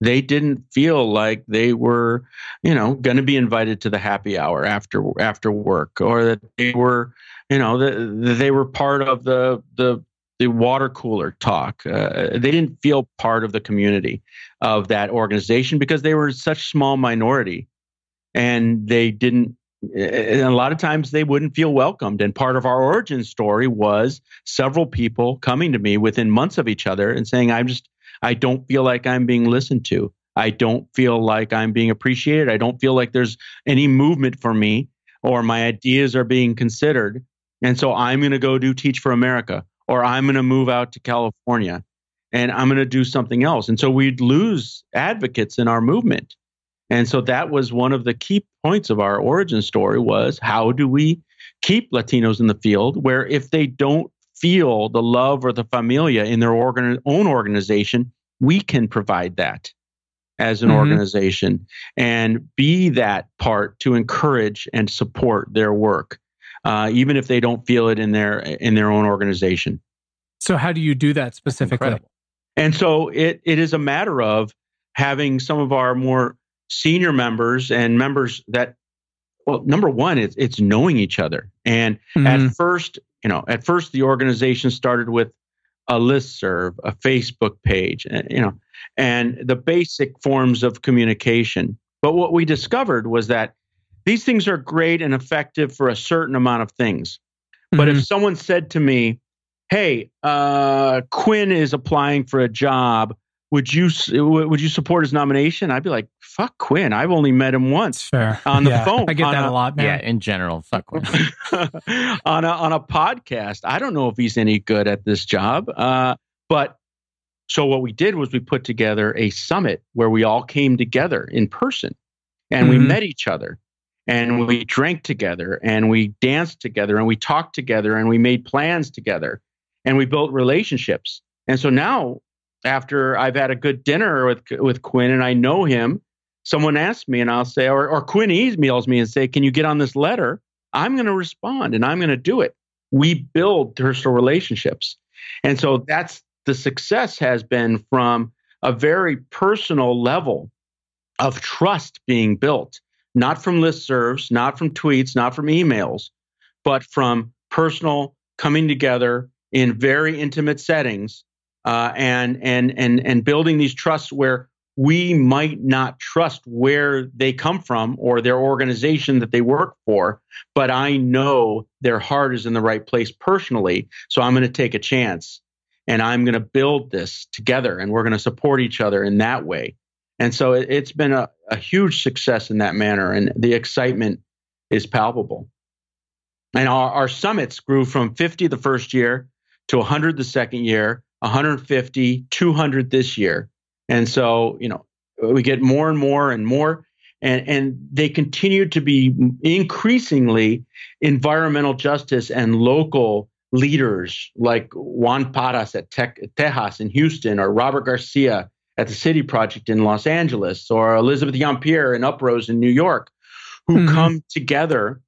S3: they didn't feel like they were you know going to be invited to the happy hour after after work or that they were you know that they were part of the the the water cooler talk. Uh, they didn't feel part of the community of that organization because they were such small minority and they didn't and a lot of times they wouldn't feel welcomed. And part of our origin story was several people coming to me within months of each other and saying i'm just I don't feel like I'm being listened to. I don't feel like I'm being appreciated. I don't feel like there's any movement for me or my ideas are being considered. And so I'm going to go do Teach for America or I'm going to move out to California and I'm going to do something else. And so we'd lose advocates in our movement. And so that was one of the key points of our origin story was how do we keep Latinos in the field where if they don't feel the love or the familia in their organ- own organization, we can provide that as an
S1: Mhm.
S3: organization and be that part to encourage and support their work, uh, even if they don't feel it in their in their own organization.
S1: So, how do you do that specifically?
S3: And so it it is a matter of having some of our more senior members and members that well, number one, it's it's knowing each other. And
S1: Mhm.
S3: at first, you know, at first the organization started with a list serve, a Facebook page, you know, and the basic forms of communication. But what we discovered was that these things are great and effective for a certain amount of things. But mm-hmm. if someone said to me, "Hey, uh, Quinn is applying for a job would you would you support his nomination? I'd be like, fuck Quinn. I've only met him once
S1: Fair.
S3: on the
S1: yeah,
S3: phone.
S1: I get that
S3: a,
S1: a lot, man.
S2: Yeah, in general, fuck Quinn.
S3: on a on a podcast. I don't know if he's any good at this job. Uh, but so what we did was we put together a summit where we all came together in person and mm-hmm. we met each other and we drank together and we danced together and we talked together and we made plans together and we built relationships. And so now after I've had a good dinner with with Quinn and I know him, someone asks me and I'll say, or, or Quinn emails me and say, "Can you get on this letter?" I'm going to respond and I'm going to do it. We build personal relationships, and so that's the success has been from a very personal level of trust being built, not from listservs, not from tweets, not from emails, but from personal coming together in very intimate settings uh, and and and and building these trusts where we might not trust where they come from or their organization that they work for, but I know their heart is in the right place personally. So I'm going to take a chance and I'm going to build this together and we're going to support each other in that way. And so it, has been a, a huge success in that manner, and the excitement is palpable. And our, our summits grew from 50 the first year to 100 the second year 150, 200 this year. And so, you know, we get more and more and more. And, and they continue to be increasingly environmental justice and local leaders like Juan Parras at Tech, Tejas in Houston or Robert Garcia at the City Project in Los Angeles or Elizabeth Yeampierre in Uprose in New York who mm-hmm. come together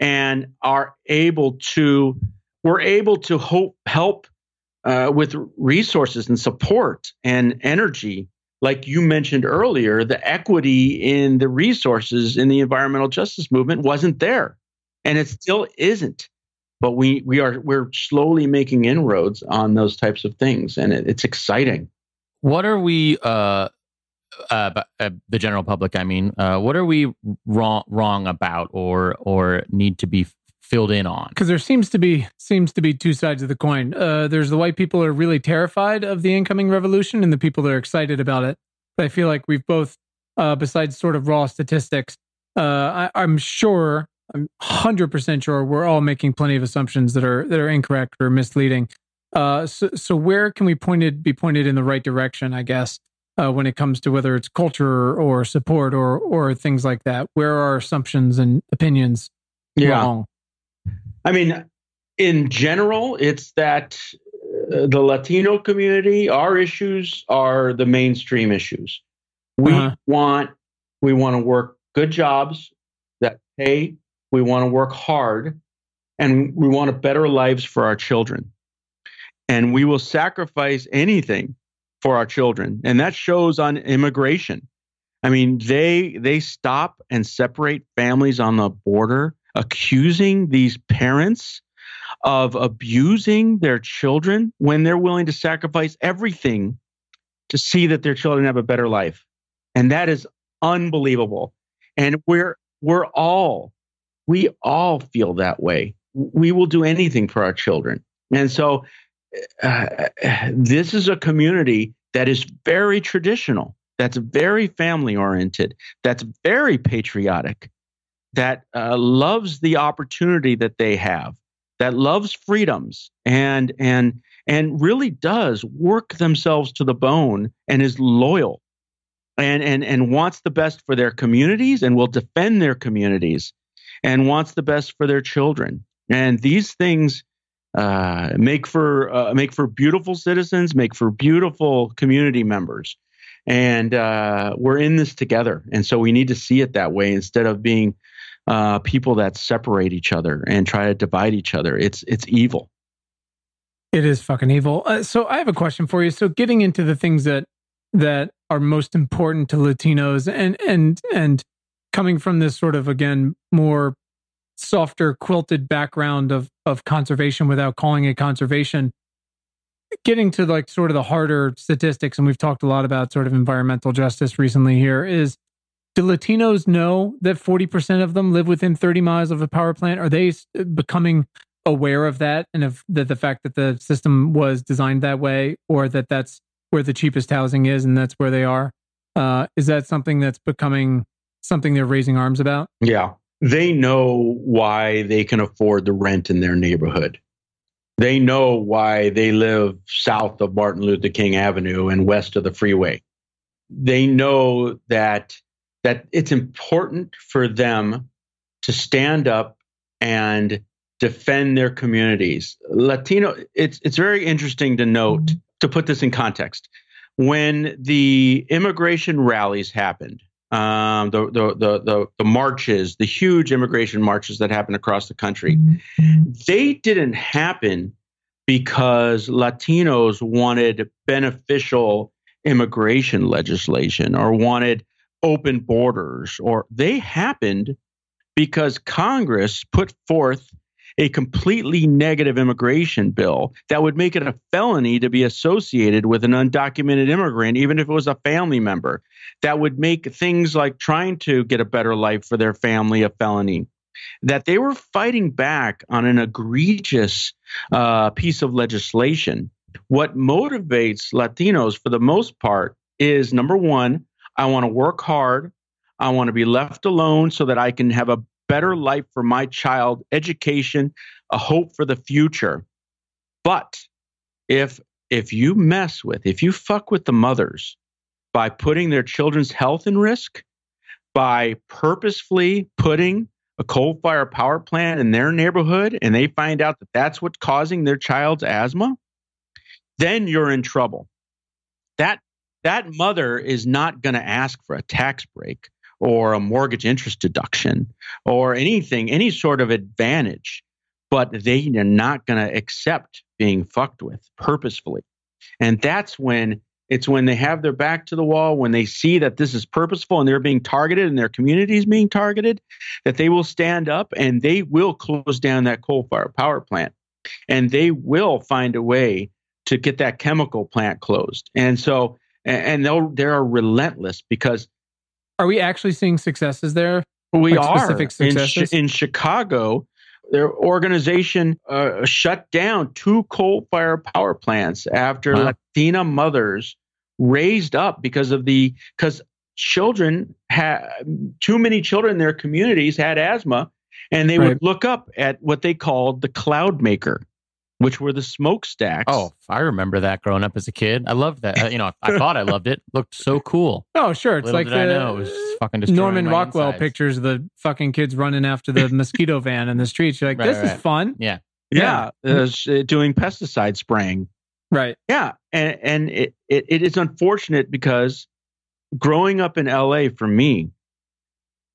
S3: and are able to, we're able to hope, help uh, with resources and support and energy, like you mentioned earlier, the equity in the resources in the environmental justice movement wasn't there, and it still isn't. But we we are we're slowly making inroads on those types of things, and it, it's exciting.
S2: What are we? Uh, uh, uh, the general public, I mean, uh, what are we wrong wrong about, or or need to be filled in on.
S1: Because there seems to be seems to be two sides of the coin. Uh, there's the white people who are really terrified of the incoming revolution and the people that are excited about it. But i feel like we've both uh, besides sort of raw statistics uh, I, am sure i'm 100% sure we're all making plenty of assumptions that are that are incorrect or misleading. Uh, so, so where can we pointed be pointed in the right direction i guess uh, when it comes to whether it's culture or support or or things like that? Where are assumptions and opinions yeah. wrong
S3: I mean, in general, it's that uh, the Latino community, our issues are the mainstream issues. We uh-huh. want we want to work good jobs that pay. We want to work hard, and we want a better lives for our children. And we will sacrifice anything for our children, and that shows on immigration. I mean, they they stop and separate families on the border accusing these parents of abusing their children when they're willing to sacrifice everything to see that their children have a better life. And that is unbelievable. And we're we're all we all feel that way. We will do anything for our children. And so uh, this is a community that is very traditional, that's very family oriented, that's very patriotic that uh, loves the opportunity that they have, that loves freedoms, and and and really does work themselves to the bone and is loyal, and and and wants the best for their communities and will defend their communities, and wants the best for their children. And these things uh, make for uh, make for beautiful citizens, make for beautiful community members, and uh, we're in this together. And so we need to see it that way instead of being uh, people that separate each other and try to divide each other. It's it's evil.
S1: It is fucking evil. Uh, so I have a question for you. So getting into the things that that are most important to Latinos and and and coming from this sort of again more softer quilted background of of conservation without calling it conservation getting to like sort of the harder statistics, and we've talked a lot about sort of environmental justice recently here, is do Latinos know that 40% of them live within 30 miles of a power plant? Are they becoming aware of that and of the, the fact that the system was designed that way or that that's where the cheapest housing is and that's where they are? Uh, is that something that's becoming something they're raising arms about?
S3: Yeah. They know why they can afford the rent in their neighborhood. They know why they live south of Martin Luther King Avenue and west of the freeway. They know that that it's important for them to stand up and defend their communities. Latino it's it's very interesting to note to put this in context. When the immigration rallies happened, um, the, the, the, the, the marches, the huge immigration marches that happened across the country, they didn't happen because Latinos wanted beneficial immigration legislation or wanted open borders, or they happened because Congress put forth a completely negative immigration bill that would make it a felony to be associated with an undocumented immigrant, even if it was a family member. That would make things like trying to get a better life for their family a felony. That they were fighting back on an egregious uh, piece of legislation. What motivates Latinos for the most part is number one, I want to work hard. I want to be left alone so that I can have a better life for my child, education, a hope for the future. But if if you mess with, if you fuck with the mothers by putting their children's health in risk, by purposefully putting a coal fire power plant in their neighborhood and they find out that that's what's causing their child's asthma, then you're in trouble. That that mother is not going to ask for a tax break or a mortgage interest deduction or anything, any sort of advantage, but they are not going to accept being fucked with purposefully. And that's when it's when they have their back to the wall, when they see that this is purposeful and they're being targeted and their community is being targeted, that they will stand up and they will close down that coal fired power plant. And they will find a way to get that chemical plant closed. And so, and they'll, they're relentless because.
S1: Are we actually seeing successes there?
S3: We
S1: Like
S3: are.
S1: specific successes?
S3: In, in Chicago, their organization uh, shut down two coal fire power plants after
S2: Wow.
S3: Latina mothers raised up because of the because children had too many children in their communities had asthma, and they
S1: Right.
S3: would look up at what they called the cloud maker, which were the smokestacks.
S2: Oh, I remember that growing up as a kid. I loved that. Uh, you know, I thought I loved it. Looked so cool.
S1: Oh, sure. It's
S2: Little
S1: like
S2: did I know it was just fucking destroying
S1: Norman Rockwell
S2: insides.
S1: pictures of the fucking kids running after the mosquito van in the streets. You're like,
S2: Right,
S1: this is fun.
S2: Yeah.
S3: yeah, uh, s- uh, doing pesticide spraying.
S1: Right.
S3: Yeah, and and it, it, it is unfortunate because growing up in LA for me,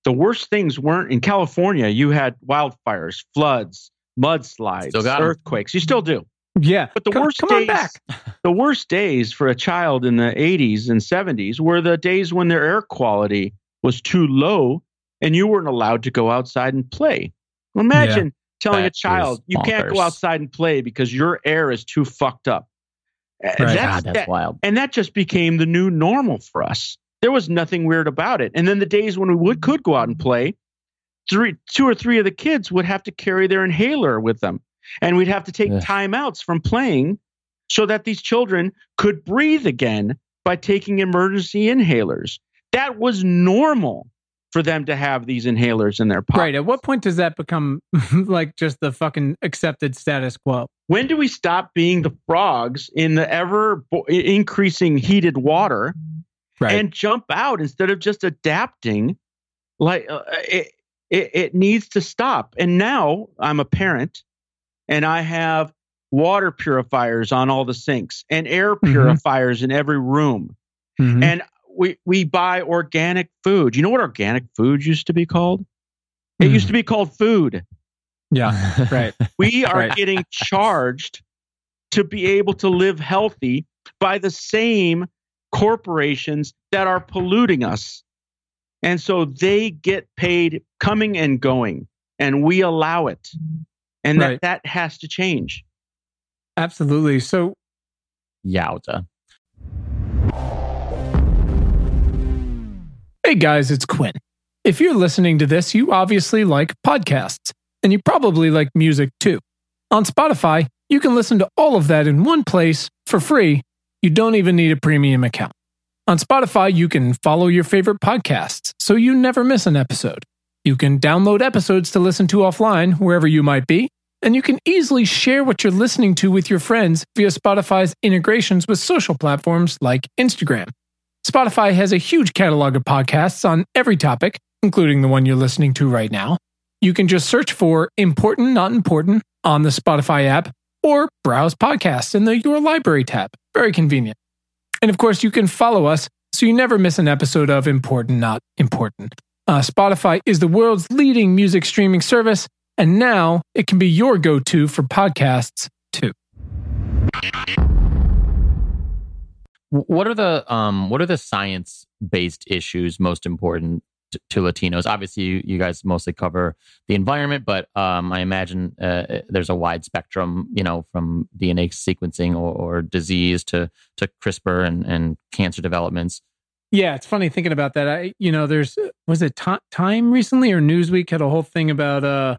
S3: the worst things weren't in California. You had wildfires, floods, mudslides,
S2: Still got 'em.
S3: earthquakes. You still do.
S1: Yeah.
S3: But the
S1: come,
S3: worst
S1: come
S3: days,
S1: on back.
S3: the worst days for a child in the 80s and 70s were the days when their air quality was too low and you weren't allowed to go outside and play. Imagine telling a child you can't go outside and play because your air is too fucked up.
S1: Right.
S3: That's,
S2: God, that's
S3: that-
S2: wild.
S3: and that just became the new normal for us. There was nothing weird about it. And then the days when we would could go out and play, three, two or three of the kids would have to carry their inhaler with them, and we'd have to take
S2: Ugh.
S3: timeouts from playing so that these children could breathe again by taking emergency inhalers. That was normal for them to have these inhalers in their pocket.
S1: Right. At what point does that become like just the fucking accepted status quo?
S3: When do we stop being the frogs in the ever increasing heated water
S1: Right.
S3: and jump out instead of just adapting like uh, it, it it needs to stop and now i'm a parent and i have water purifiers on all the sinks and air
S1: Mhm.
S3: purifiers in every room
S1: Mhm.
S3: and we we buy organic food you know what organic food used to be called it used to be called food
S1: yeah. Right.
S3: we are
S1: Right.
S3: getting charged to be able to live healthy by the same corporations that are polluting us. And so they get paid coming and going, and we allow it. And that,
S1: Right.
S3: that has to change.
S1: Absolutely. So
S2: Yowza.
S1: Hey guys, it's Quinn. If you're listening to this, you obviously like podcasts, and you probably like music too. On Spotify, you can listen to all of that in one place for free. You don't even need a premium account. On Spotify, you can follow your favorite podcasts so you never miss an episode. You can download episodes to listen to offline wherever you might be, and you can easily share what you're listening to with your friends via Spotify's integrations with social platforms like Instagram. Spotify has a huge catalog of podcasts on every topic, including the one you're listening to right now. You can just search for Important Not Important on the Spotify app or browse podcasts in the Your Library tab. Very convenient. And of course, you can follow us so you never miss an episode of Important Not Important. Uh, Spotify is the world's leading music streaming service, and now it can be your go to for podcasts too.
S2: What are the um what are the science based issues most important to, Latinos? Obviously, you, you, guys mostly cover the environment, but um, I imagine uh, there's a wide spectrum, you know, from DNA sequencing or, or disease to to CRISPR and, and cancer developments.
S1: Yeah, it's funny thinking about that. I, you know, there's was it t- Time recently or Newsweek had a whole thing about uh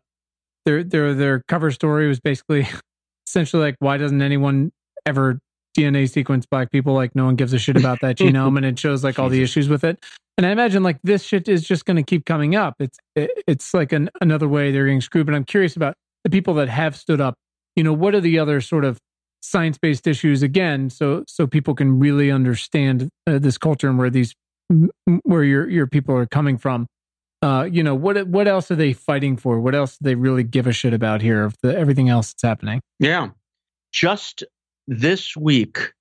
S1: their their their cover story was basically essentially like why doesn't anyone ever DNA sequence black people. Like no one gives a shit about that genome, and it shows like all the issues with it. And I imagine like this shit is just going to keep coming up. It's it, it's like an, another way they're getting screwed. But I'm curious about the people that have stood up. You know, what are the other sort of science based issues again? So so people can really understand uh, this culture and where these where your your people are coming from. Uh, you know what what else are they fighting for? What else do they really give a shit about here of the, everything else that's happening?
S3: Yeah, just this week,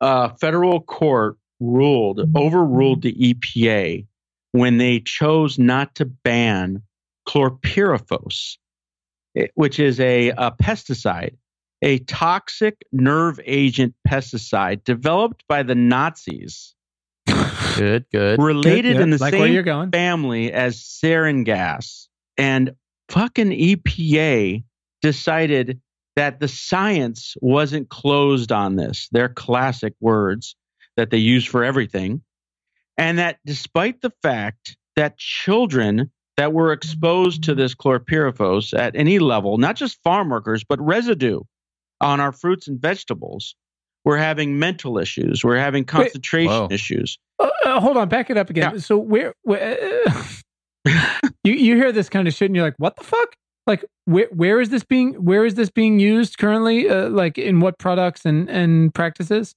S3: a federal court ruled, overruled the EPA when they chose not to ban chlorpyrifos, eh, which is a, a pesticide, a toxic nerve agent pesticide developed by the Nazis.
S2: Good, good.
S3: Related
S1: Good, yeah,
S3: in the
S1: like where you're
S3: same
S1: going.
S3: family as sarin gas. And fucking EPA decided that the science wasn't closed on this. They're classic words that they use for everything. And that despite the fact that children that were exposed to this chlorpyrifos at any level, not just farm workers, but residue on our fruits and vegetables, we're having mental issues, we're having concentration
S2: Whoa.
S3: issues.
S1: Uh, uh, hold on, back it up again.
S3: Yeah.
S1: So where, where uh, you you hear this kind of shit and you're like, what the fuck? Like where where is this being where is this being used currently? Uh, like in what products and and practices?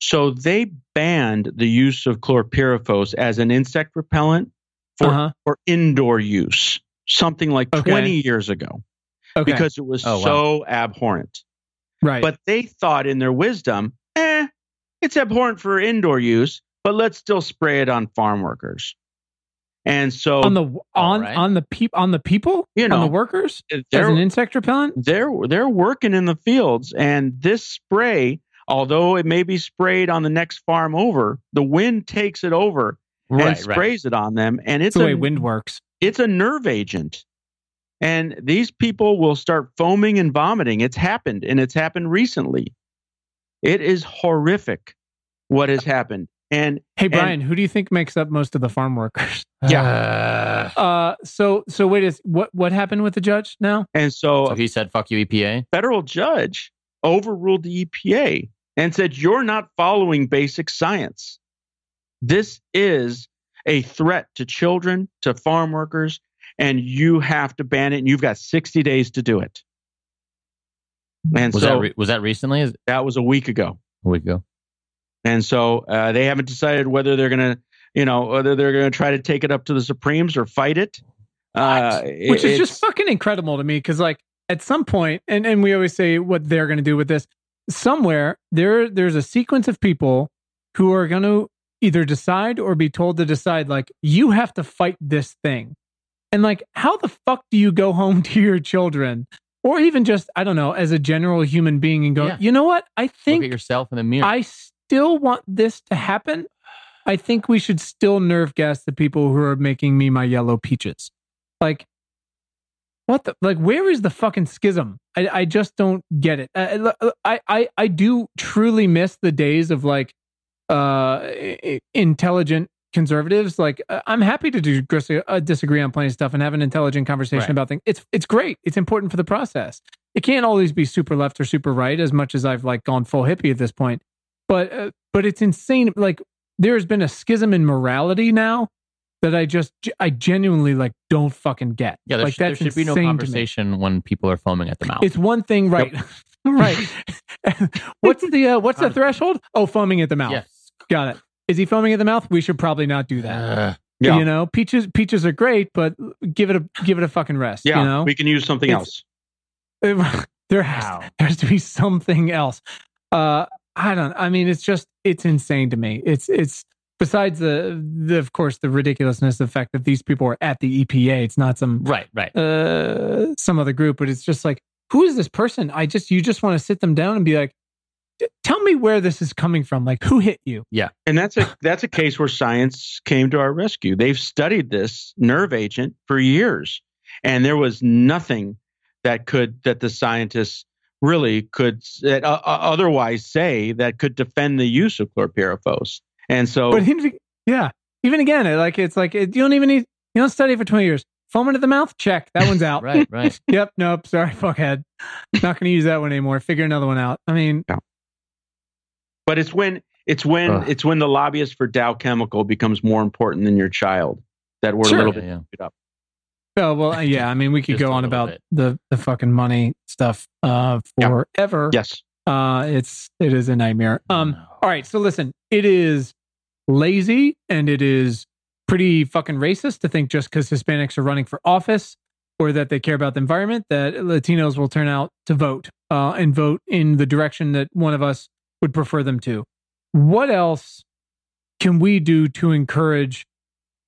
S3: So they banned the use of chlorpyrifos as an insect repellent for,
S1: Uh-huh.
S3: for indoor use, something like
S1: Okay.
S3: 20 years ago,
S1: Okay,
S3: because it was
S2: Oh, wow.
S3: so abhorrent.
S1: right.
S3: But they thought in their wisdom, eh, it's abhorrent for indoor use, but let's still spray it on farm workers. And so
S1: on the on
S2: right.
S1: on the peop on the people,
S3: You
S1: on
S3: know,
S1: the workers as an insect repellent.
S3: they're they're working in the fields, and this spray, although it may be sprayed on the next farm over, the wind takes it over and
S2: Right, right.
S3: sprays it on them, and
S1: It's
S3: it's
S1: the way wind works.
S3: it's a nerve agent. And these people will start foaming and vomiting. It's happened, and it's happened recently. It is horrific what has happened. And
S1: Hey
S3: and-
S1: Brian, who do you think makes up most of the farm workers?
S2: Yeah.
S1: Uh, so so wait, is what what happened with the judge now?
S3: and so,
S2: so he said, "Fuck you, EPA."
S3: federal judge overruled the EPA and said, You're not following basic science. This is a threat to children, to farm workers, and you have to ban it, and you've got 60 days to do it. And
S2: Was
S3: so
S2: that re- was that recently? Is
S3: that was a week ago.
S2: a week ago.
S3: And so uh, they haven't decided whether they're going to, you know, whether they're going to try to take it up to the Supremes or fight it. Uh,
S1: Which
S3: it-
S1: is just fucking incredible to me because like at some point, and and we always say what they're going to do with this. Somewhere there there's a sequence of people who are going to either decide or be told to decide like you have to fight this thing. And like how the fuck do you go home to your children or even just I don't know as a general human being and go,
S2: Yeah.
S1: "You know what? I
S2: Look
S1: think
S2: at yourself in the mirror.
S1: I still want this to happen. I think we should still nerve gas the people who are making me my yellow peaches. Like, what the like? Where is the fucking schism? I I just don't get it. Uh, I I I do truly miss the days of like uh intelligent conservatives like uh, i'm happy to do, uh, disagree on plenty of stuff and have an intelligent conversation right. about things it's it's great it's important for the process it can't always be super left or super right as much as i've like gone full hippie at this point but uh, but it's insane like there's been a schism in morality now that i just i genuinely like don't fucking get
S2: yeah
S1: like
S2: there should be no conversation when people are foaming at the mouth
S1: it's one thing right yep. right what's the uh, what's the threshold oh foaming at the mouth
S2: yes
S1: got it is he foaming at the mouth? We should probably not do that. Uh, yeah. You know, peaches peaches are great, but give it a give it a fucking rest.
S3: Yeah,
S1: you know?
S3: we can use something it's,
S1: else. there has wow. there has to be something else. Uh, I don't. I mean, it's just it's insane to me. It's it's besides the, the of course the ridiculousness of the fact that these people are at the EPA. It's not some
S2: right right
S1: uh, some other group, but it's just like who is this person? I just you just want to sit them down and be like, tell me where this is coming from like who hit you
S2: yeah
S3: and that's a that's a case where science came to our rescue they've studied this nerve agent for years and there was nothing that could that the scientists really could uh, uh, otherwise say that could defend the use of chlorpyrifos and so
S1: but yeah even again like it's like you don't even need you don't study for 20 years foam into the mouth check that one's out
S2: right right
S1: yep nope sorry fuckhead not going to use that one anymore figure another one out i mean yeah.
S3: But it's when it's when uh. it's when the lobbyist for Dow Chemical becomes more important than your child that we're sure. a little bit yeah, up.
S1: Oh well, uh, yeah. I mean, we could go on about bit. the the fucking money stuff uh, forever.
S3: Yeah. Yes,
S1: uh, it's it is a nightmare. Um, all right. So listen, it is lazy and it is pretty fucking racist to think just because Hispanics are running for office or that they care about the environment that Latinos will turn out to vote uh, and vote in the direction that one of us would prefer them to. What else can we do to encourage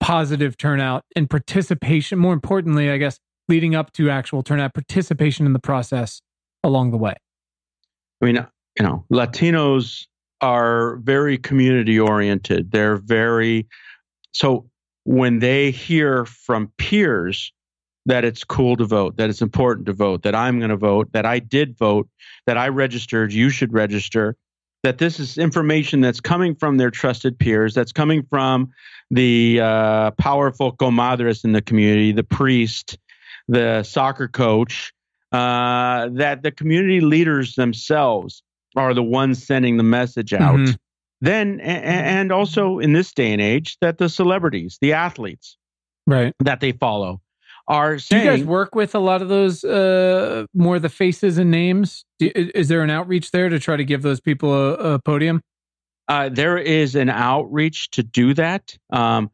S1: positive turnout and participation? More importantly, I guess, leading up to actual turnout, participation in the process along the way.
S3: I mean, you know, Latinos are very community oriented. They're very, so when they hear from peers that it's cool to vote, that it's important to vote, that I'm going to vote, that I did vote, that I registered, you should register, that this is information that's coming from their trusted peers, that's coming from the uh, powerful comadres in the community, the priest, the soccer coach, uh, that the community leaders themselves are the ones sending the message out. Mm-hmm. Then, and also in this day and age, that the celebrities, the athletes,
S1: right,
S3: that they follow, are saying.
S1: Do you guys work with a lot of those uh, more the faces and names? Do, is there an outreach there to try to give those people a, a podium?
S3: Uh, there is an outreach to do that. Um,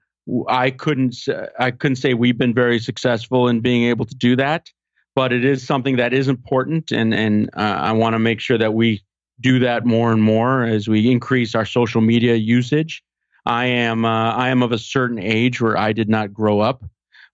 S3: I couldn't I couldn't say we've been very successful in being able to do that, but it is something that is important, and and uh, I want to make sure that we do that more and more as we increase our social media usage. I am uh, I am of a certain age where I did not grow up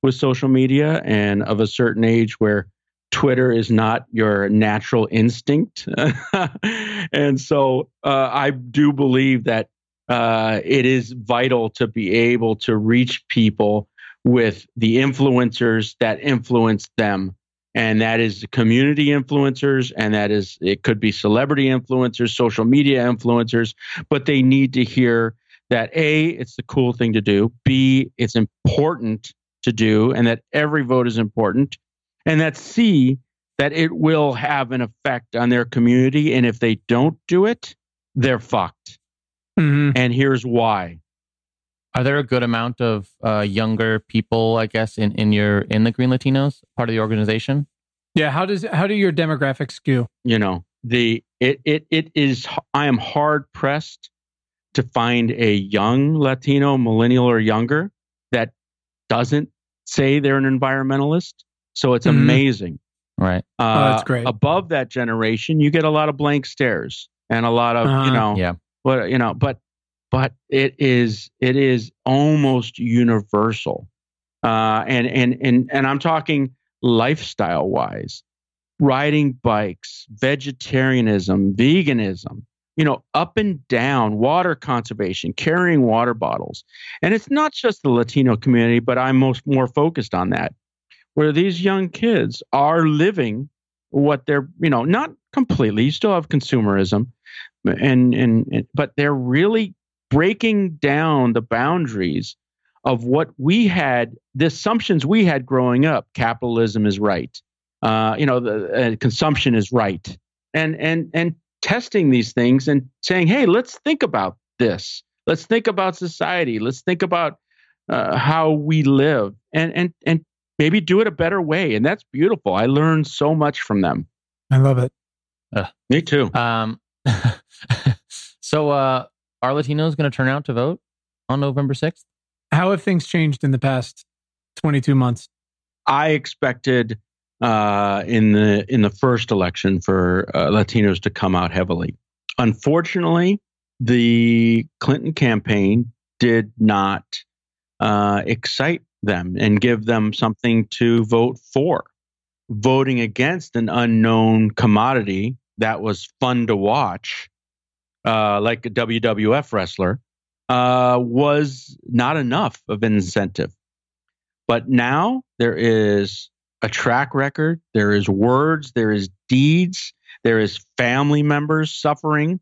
S3: with social media and of a certain age where Twitter is not your natural instinct. and so uh, I do believe that uh, it is vital to be able to reach people with the influencers that influence them. And that is community influencers, and that is, it could be celebrity influencers, social media influencers, but they need to hear that A, it's the cool thing to do, B, it's important to do and that every vote is important, and that C, that it will have an effect on their community. And if they don't do it, they're fucked. Mm-hmm. And here's why.
S2: Are there a good amount of uh, younger people, I guess, in, in your in the Green Latinos part of the organization?
S1: Yeah. How does how do your demographics skew?
S3: You know, the it it it is. I am hard pressed to find a young Latino, millennial, or younger that doesn't say they're an environmentalist. So it's mm-hmm. amazing.
S2: Right.
S1: Uh, oh, that's great.
S3: Above that generation, you get a lot of blank stares and a lot of, uh-huh. you know,
S2: yeah.
S3: But you know, but but it is it is almost universal. Uh, and and and and I'm talking lifestyle wise, riding bikes, vegetarianism, veganism, you know, up and down, water conservation, carrying water bottles. And it's not just the Latino community, but I'm most more focused on that. where these young kids are living what they're, you know, not completely. You still have consumerism, and and, and but they're really breaking down the boundaries of what we had, the assumptions we had growing up. Capitalism is right. Uh, you know, the uh, consumption is right, and and and testing these things and saying, hey, let's think about this. Let's think about society. Let's think about uh, how we live, and and and maybe do it a better way. And that's beautiful. I learned so much from them.
S1: I love it.
S3: Uh, Me too.
S2: Um, so, uh, are Latinos going to turn out to vote on November 6th?
S1: How have things changed in the past 22 months?
S3: I expected uh, in the in the first election for uh, Latinos to come out heavily. Unfortunately, the Clinton campaign did not uh, excite them and give them something to vote for. Voting against an unknown commodity that was fun to watch, uh, like a WWF wrestler, uh, was not enough of an incentive. But now there is a track record, there is words, there is deeds, there is family members suffering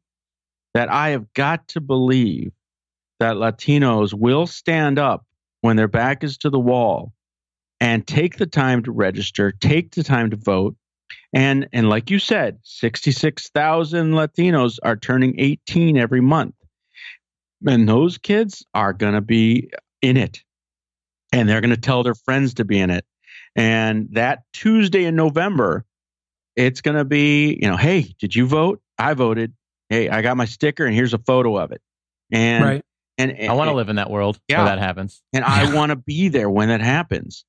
S3: that I have got to believe that Latinos will stand up when their back is to the wall and take the time to register, take the time to vote. And and like you said, 66,000 Latinos are turning 18 every month. And those kids are going to be in it. And they're going to tell their friends to be in it. And that Tuesday in November, it's going to be, you know, hey, did you vote? I voted. Hey, I got my sticker and here's a photo of it. And
S1: right.
S3: And, and
S2: I want to live in that world yeah. where that happens.
S3: And I want to be there when that happens.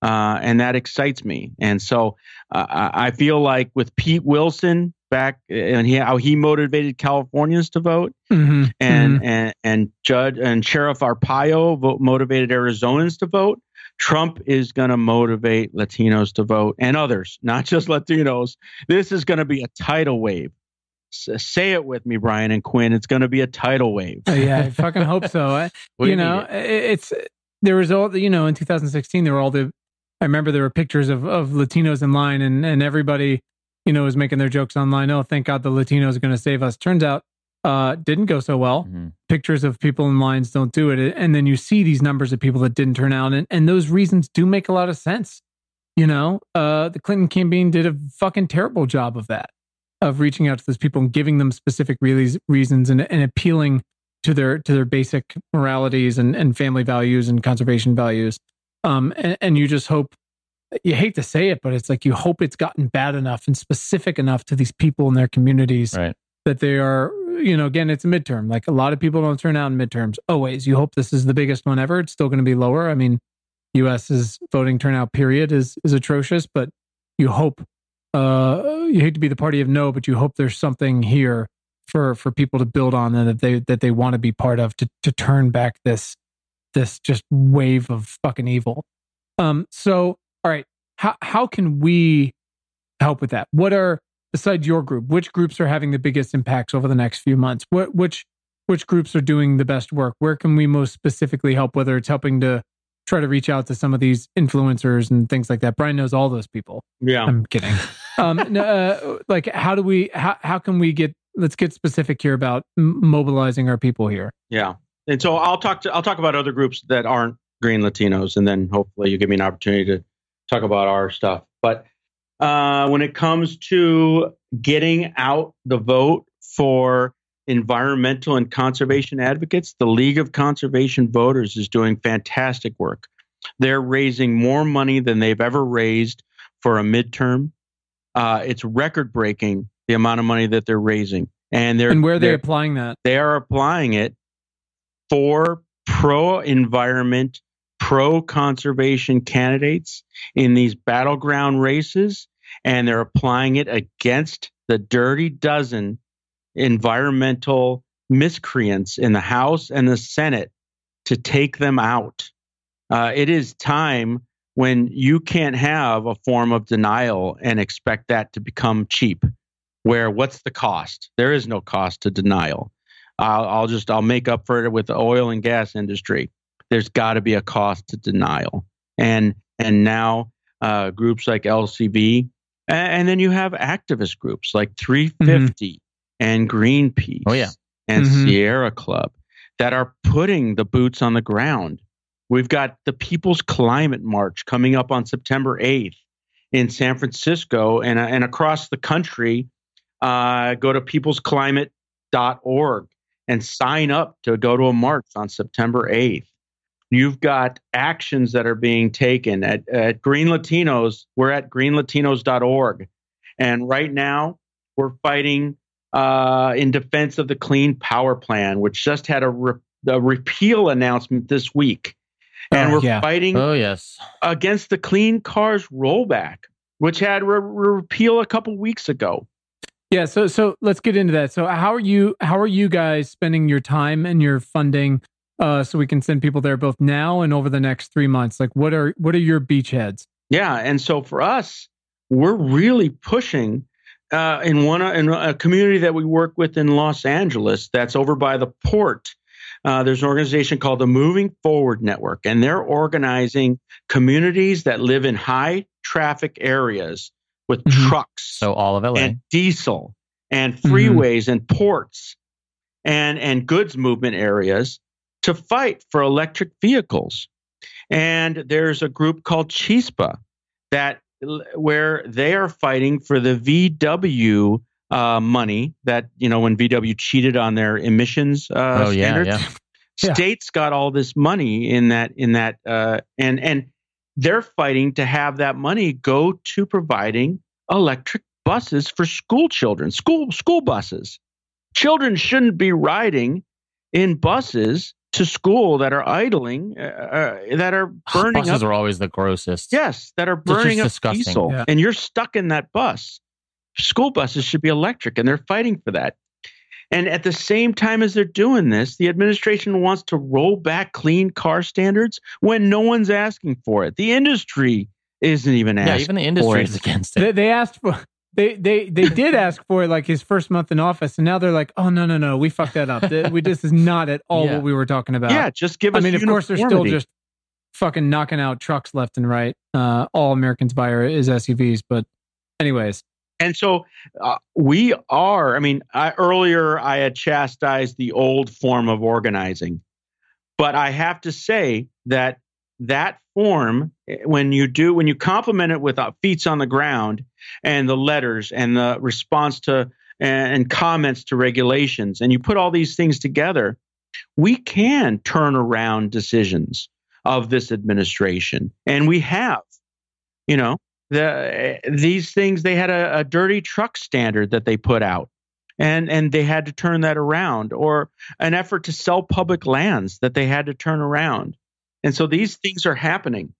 S3: Uh, and that excites me. And so uh, I feel like with Pete Wilson back and he, how he motivated Californians to vote, mm-hmm. and mm-hmm. and and Judge and Sheriff Arpaio vote, motivated Arizonans to vote. Trump is going to motivate Latinos to vote and others, not just Latinos. This is going to be a tidal wave say it with me, Brian and Quinn. It's going to be a tidal wave.
S1: Oh, yeah, I fucking hope so. you know, it's there was all you know in 2016 there were all the. I remember there were pictures of of Latinos in line, and and everybody, you know, was making their jokes online. Oh, thank God the Latinos are going to save us. Turns out, uh, didn't go so well. Mm-hmm. Pictures of people in lines don't do it, and then you see these numbers of people that didn't turn out, and and those reasons do make a lot of sense. You know, uh, the Clinton campaign did a fucking terrible job of that of reaching out to those people and giving them specific re- reasons and, and appealing to their to their basic moralities and, and family values and conservation values. Um, and, and you just hope you hate to say it, but it's like you hope it's gotten bad enough and specific enough to these people in their communities
S2: right.
S1: that they are, you know, again, it's a midterm. Like a lot of people don't turn out in midterms always. You hope this is the biggest one ever. It's still going to be lower. I mean, U.S.'s voting turnout period is is atrocious, but you hope uh, you hate to be the party of no, but you hope there's something here for for people to build on and that they that they want to be part of to to turn back this this just wave of fucking evil. Um. So, all right, how how can we help with that? What are besides your group? Which groups are having the biggest impacts over the next few months? What which which groups are doing the best work? Where can we most specifically help? Whether it's helping to try to reach out to some of these influencers and things like that. Brian knows all those people.
S3: Yeah,
S1: I'm kidding. um, uh, like, how do we? How how can we get? Let's get specific here about m- mobilizing our people here.
S3: Yeah, and so I'll talk to I'll talk about other groups that aren't Green Latinos, and then hopefully you give me an opportunity to talk about our stuff. But uh, when it comes to getting out the vote for environmental and conservation advocates, the League of Conservation Voters is doing fantastic work. They're raising more money than they've ever raised for a midterm. Uh, it's record breaking the amount of money that they're raising. And they're
S1: and where are they applying that?
S3: They are applying it for pro environment, pro conservation candidates in these battleground races, and they're applying it against the dirty dozen environmental miscreants in the House and the Senate to take them out. Uh, it is time when you can't have a form of denial and expect that to become cheap. Where what's the cost? There is no cost to denial. I'll, I'll just I'll make up for it with the oil and gas industry. There's got to be a cost to denial, and and now uh, groups like LCV, and, and, then you have activist groups like 350 mm-hmm. and Greenpeace.
S2: Oh yeah,
S3: and mm-hmm. Sierra Club that are putting the boots on the ground. We've got the People's Climate March coming up on September 8th in San Francisco and, and across the country. Uh, go to peoplesclimate.org and sign up to go to a march on September 8th. You've got actions that are being taken at, at Green Latinos. We're at greenlatinos.org. And right now, we're fighting uh, in defense of the Clean Power Plan, which just had a, re- a repeal announcement this week. And uh, we're yeah. fighting
S2: oh, yes.
S3: against the Clean Cars rollback, which had re- repeal a couple weeks ago.
S1: Yeah, so so let's get into that. So how are you how are you guys spending your time and your funding uh, so we can send people there both now and over the next 3 months? Like what are what are your beachheads?
S3: Yeah, and so for us, we're really pushing uh, in one in a community that we work with in Los Angeles that's over by the port. Uh, there's an organization called the Moving Forward Network, and they're organizing communities that live in high traffic areas with mm-hmm. trucks.
S2: So all of LA.
S3: And diesel and freeways mm-hmm. and ports and, and goods movement areas to fight for electric vehicles. And there's a group called Chispa that where they are fighting for the VW uh, money that you know when VW cheated on their emissions uh, oh, standards. Yeah, yeah. States got all this money in that in that uh, and and they're fighting to have that money go to providing electric buses for school children, school school buses. Children shouldn't be riding in buses to school that are idling, uh, uh that are burning.
S2: Buses
S3: up.
S2: are always the grossest.
S3: Yes, that are burning up disgusting. diesel, yeah. and you're stuck in that bus. School buses should be electric, and they're fighting for that. And at the same time as they're doing this, the administration wants to roll back clean car standards when no one's asking for it. The industry isn't even asking.
S2: Yeah, even the industry is against it.
S1: They, they asked for they they they did ask for like his first month in office, and now they're like, oh no no no, we fucked that up. we this is not at all yeah. what we were talking about.
S3: Yeah, just give us.
S1: I mean, of course, they're still just fucking knocking out trucks left and right. Uh, all Americans buy is SUVs, but anyways.
S3: And so uh, we are. I mean, I, earlier I had chastised the old form of organizing, but I have to say that that form eh, when you do when you complement it with uh, feet on the ground and the letters and the response to and comments to regulations and you put all these things together we can turn around decisions of this administration and we have. You know the eh, these things they had a, a dirty truck standard that they put out and and they had to turn that around or an effort to sell public lands that they had to turn around and so these things are happening.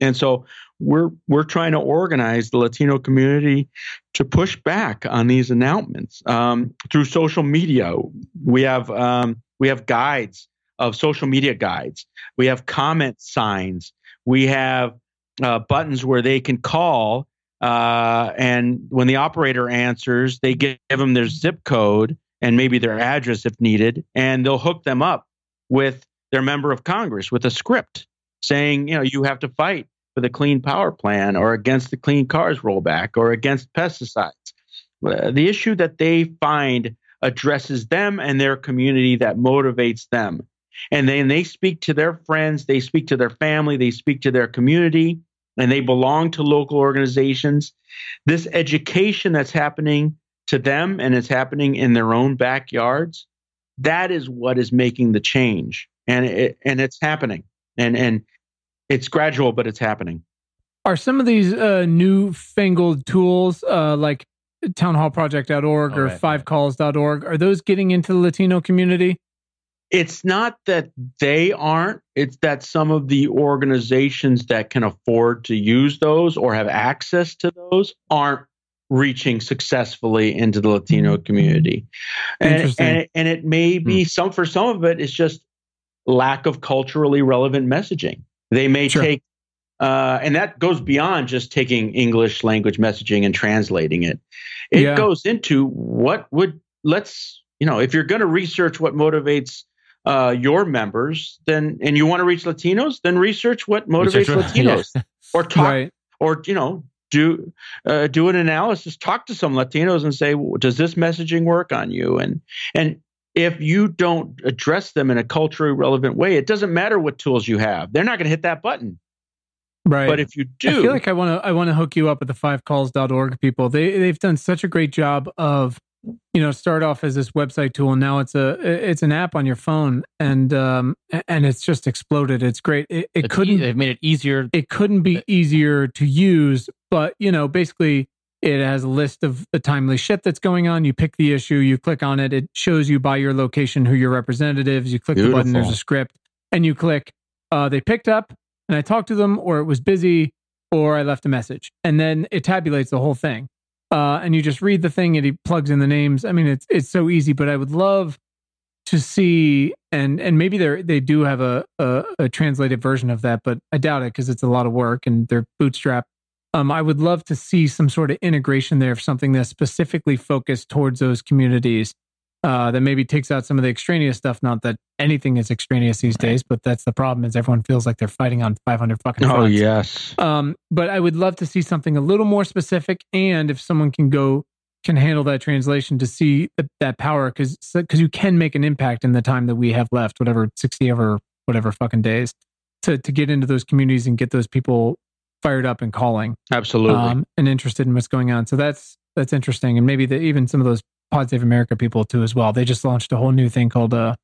S3: And so we're we're trying to organize the Latino community to push back on these announcements um, through social media. We have um, we have guides of social media guides. We have comment signs. We have uh, buttons where they can call, uh, and when the operator answers, they give them their zip code and maybe their address if needed, and they'll hook them up with their member of Congress with a script saying, you know, you have to fight for the clean power plan or against the clean cars rollback or against pesticides. Uh, the issue that they find addresses them and their community that motivates them. And then they speak to their friends, they speak to their family, they speak to their community, and they belong to local organizations. This education that's happening to them and it's happening in their own backyards, that is what is making the change and it, and it's happening, and and it's gradual, but it's happening.
S1: Are some of these uh, newfangled tools uh, like townhallproject.org oh, or right, fivecalls.org are those getting into the Latino community?
S3: It's not that they aren't, it's that some of the organizations that can afford to use those or have access to those aren't reaching successfully into the Latino mm-hmm. community. And, and, and, it may be hmm. some, for some of it, it's just lack of culturally relevant messaging. They may sure. take, uh, and that goes beyond just taking English language messaging and translating it. It yeah. goes into what would, let's, you know, if you're going to research what motivates uh, your members, then, and you want to reach Latinos, then research what motivates research, Latinos. Yeah. Or talk, right. or you know do uh, do an analysis talk to some latinos and say does this messaging work on you and and if you don't address them in a culturally relevant way it doesn't matter what tools you have they're not going to hit that button
S1: Right.
S3: but if you do
S1: I feel like I want to I want to hook you up with the fivecalls.org people. They they've done such a great job of you know start off as this website tool and now it's a it's an app on your phone and um and it's just exploded. It's great. It, it couldn't
S2: e- they've made it easier.
S1: it couldn't be easier to use, but you know, basically it has a list of the timely shit that's going on. You pick the issue, you click on it, it shows you by your location who your representatives. You click the button, there's a script, and you click uh, they picked up and I talked to them, or it was busy, or I left a message. And then it tabulates the whole thing. Uh, and you just read the thing and he plugs in the names. I mean, it's it's so easy, but I would love to see and and maybe they they do have a, a a translated version of that, but I doubt it because it's a lot of work and they're bootstrap. Um, I would love to see some sort of integration there of something that's specifically focused towards those communities. Uh, that maybe takes out some of the extraneous stuff. Not that anything is extraneous these days, but that's the problem. Is everyone feels like they're fighting on 500 fucking
S3: oh
S1: fronts.
S3: yes
S1: Um, but I would love to see something a little more specific, and if someone can go can handle that translation to see th- that power, because because you can make an impact in the time that we have left, whatever sixty over whatever fucking days, to to get into those communities and get those people fired up and calling
S3: absolutely
S1: um, and interested in what's going on. So that's that's interesting, and maybe the, even some of those Pod Save America people too as well. They just launched a whole new thing called uh,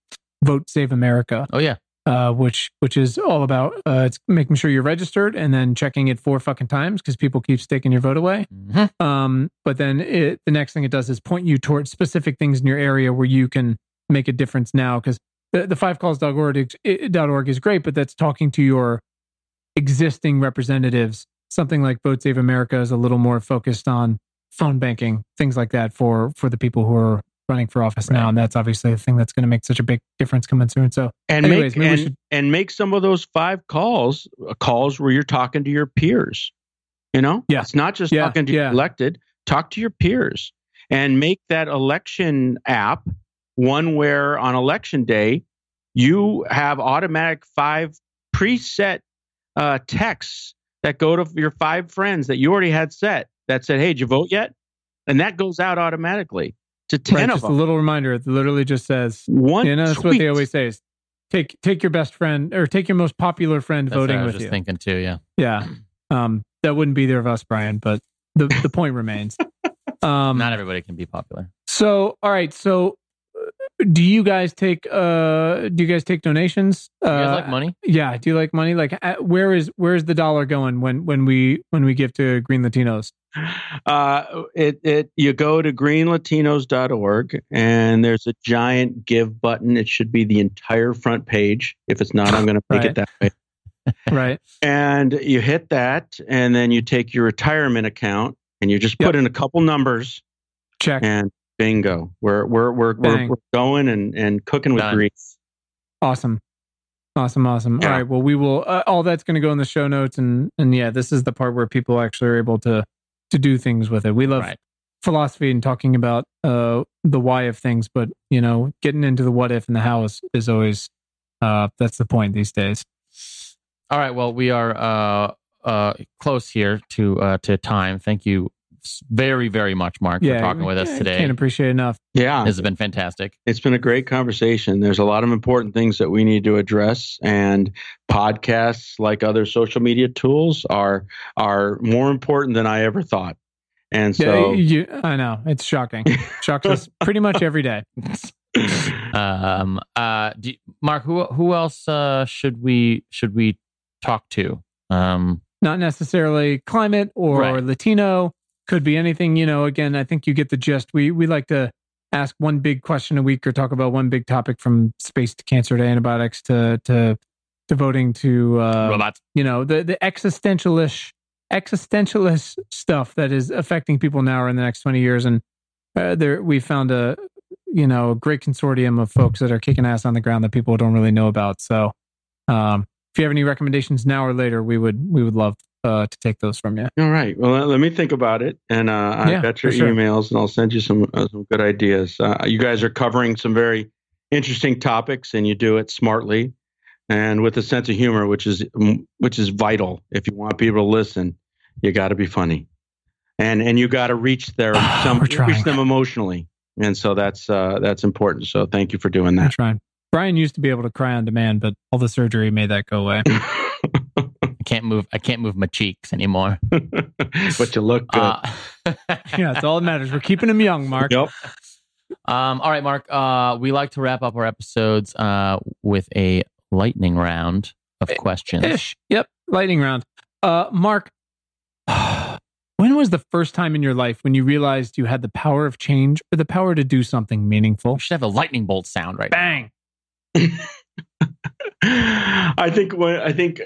S1: Vote Save America
S2: Oh yeah,
S1: uh, which which is all about uh, it's making sure you're registered and then checking it four fucking times because people keep staking your vote away.
S2: Mhm.
S1: Um, but then it, the next thing it does is point you towards specific things in your area where you can make a difference now. Because the, the fivecalls.org it- dot .org is great, but that's talking to your existing representatives. Something like Vote Save America is a little more focused on phone banking, things like that for for the people who are running for office now, and that's obviously the thing that's going to make such a big difference coming soon. So
S3: and
S1: anyways,
S3: make and,
S1: should-
S3: and make some of those five calls uh, calls where you're talking to your peers you know
S1: Yeah.
S3: it's not just
S1: Yeah,
S3: talking to your
S1: yeah.
S3: elected talk to your peers and make that election app one where on election day you have automatic five preset uh, texts that go to your five friends that you already had set that said hey did you vote yet and that goes out automatically to 10
S1: Right,
S3: of
S1: just a little reminder. It literally just says,
S3: one
S1: you know, that's what they always say is take take your best friend or take your most popular friend
S2: That's what
S1: voting
S2: I was
S1: with
S2: just
S1: you.
S2: thinking too. Yeah,
S1: Yeah. Um, that wouldn't be either of us, Brian, but the, the point remains. Um,
S2: not everybody can be popular.
S1: so, all right. So, do you guys take uh do you guys take donations?
S2: You guys
S1: Uh,
S2: like money?
S1: Yeah. Do you like money? Like, uh, where is where is the dollar going when when we when we give to Green Latinos?
S3: Uh, it, it you go to greenlatinos.org and there's a giant give button. It should be the entire front page. If it's not, I'm going to make
S1: Right.
S3: it that way.
S1: Right.
S3: And you hit that, and then you take your retirement account and you just put in a couple numbers,
S1: Check.
S3: and bingo, we're we're we're we're, we're going and and cooking with
S2: Done.
S3: grease.
S1: Awesome. Awesome, awesome.
S3: Yeah.
S1: All right. Well, we will. Uh, all that's going to go in the show notes, and and yeah, this is the part where people actually are able to to do things with it. We love
S2: Right.
S1: philosophy and talking about uh the why of things, but you know, getting into the what if and the how is, is always uh that's the point these days.
S2: All right. Well, we are uh, uh, close here to uh, to time. Thank you s- very, very much, Mark,
S1: yeah,
S2: for talking with us
S1: yeah,
S2: today.
S1: Can't appreciate it enough.
S3: Yeah,
S2: This has been fantastic.
S3: it's been a great conversation. There's a lot of important things that we need to address, and podcasts, like other social media tools, are are more important than I ever thought. And so,
S1: yeah, you, I know it's shocking. Shocks us pretty much every day.
S2: Um, uh, do, Mark, who who else uh, should we should we talk to? Um,
S1: not necessarily climate or
S2: Right.
S1: Latino. Could be anything. You know, again, I think you get the gist. We we like to ask one big question a week or talk about one big topic from space to cancer to antibiotics to to devoting to uh,
S2: robots.
S1: you know the the existentialish existentialist stuff that is affecting people now or in the next 20 years and uh, there we found a you know a great consortium of folks that are kicking ass on the ground that people don't really know about so um if you have any recommendations now or later we would we would love uh to take those from you
S3: all right. Well, let, me think about it, and uh, I've
S1: Yeah,
S3: got your
S1: sure.
S3: emails, and I'll send you some uh, some good ideas. Uh, you guys are covering some very interesting topics, and you do it smartly and with a sense of humor, which is which is vital if you want people to listen. you got to be funny, and and you got to reach their some reach them emotionally, and so that's uh, that's important. So thank you for doing that.
S1: trying. Brian used to be able to cry on demand, but all the surgery made that go away.
S2: I can't move. I can't move my cheeks anymore.
S3: but you look good.
S2: Uh,
S1: yeah, it's all that matters. We're keeping him young, Mark.
S3: yep.
S2: Um, all right, Mark. Uh, we like to wrap up our episodes uh, with a lightning round of questions.
S1: Ish. Yep. Lightning round. Uh, Mark, when was the first time in your life when you realized you had the power of change or the power to do something meaningful?
S2: We should have a lightning bolt sound right now.
S1: Bang.
S3: I think when I think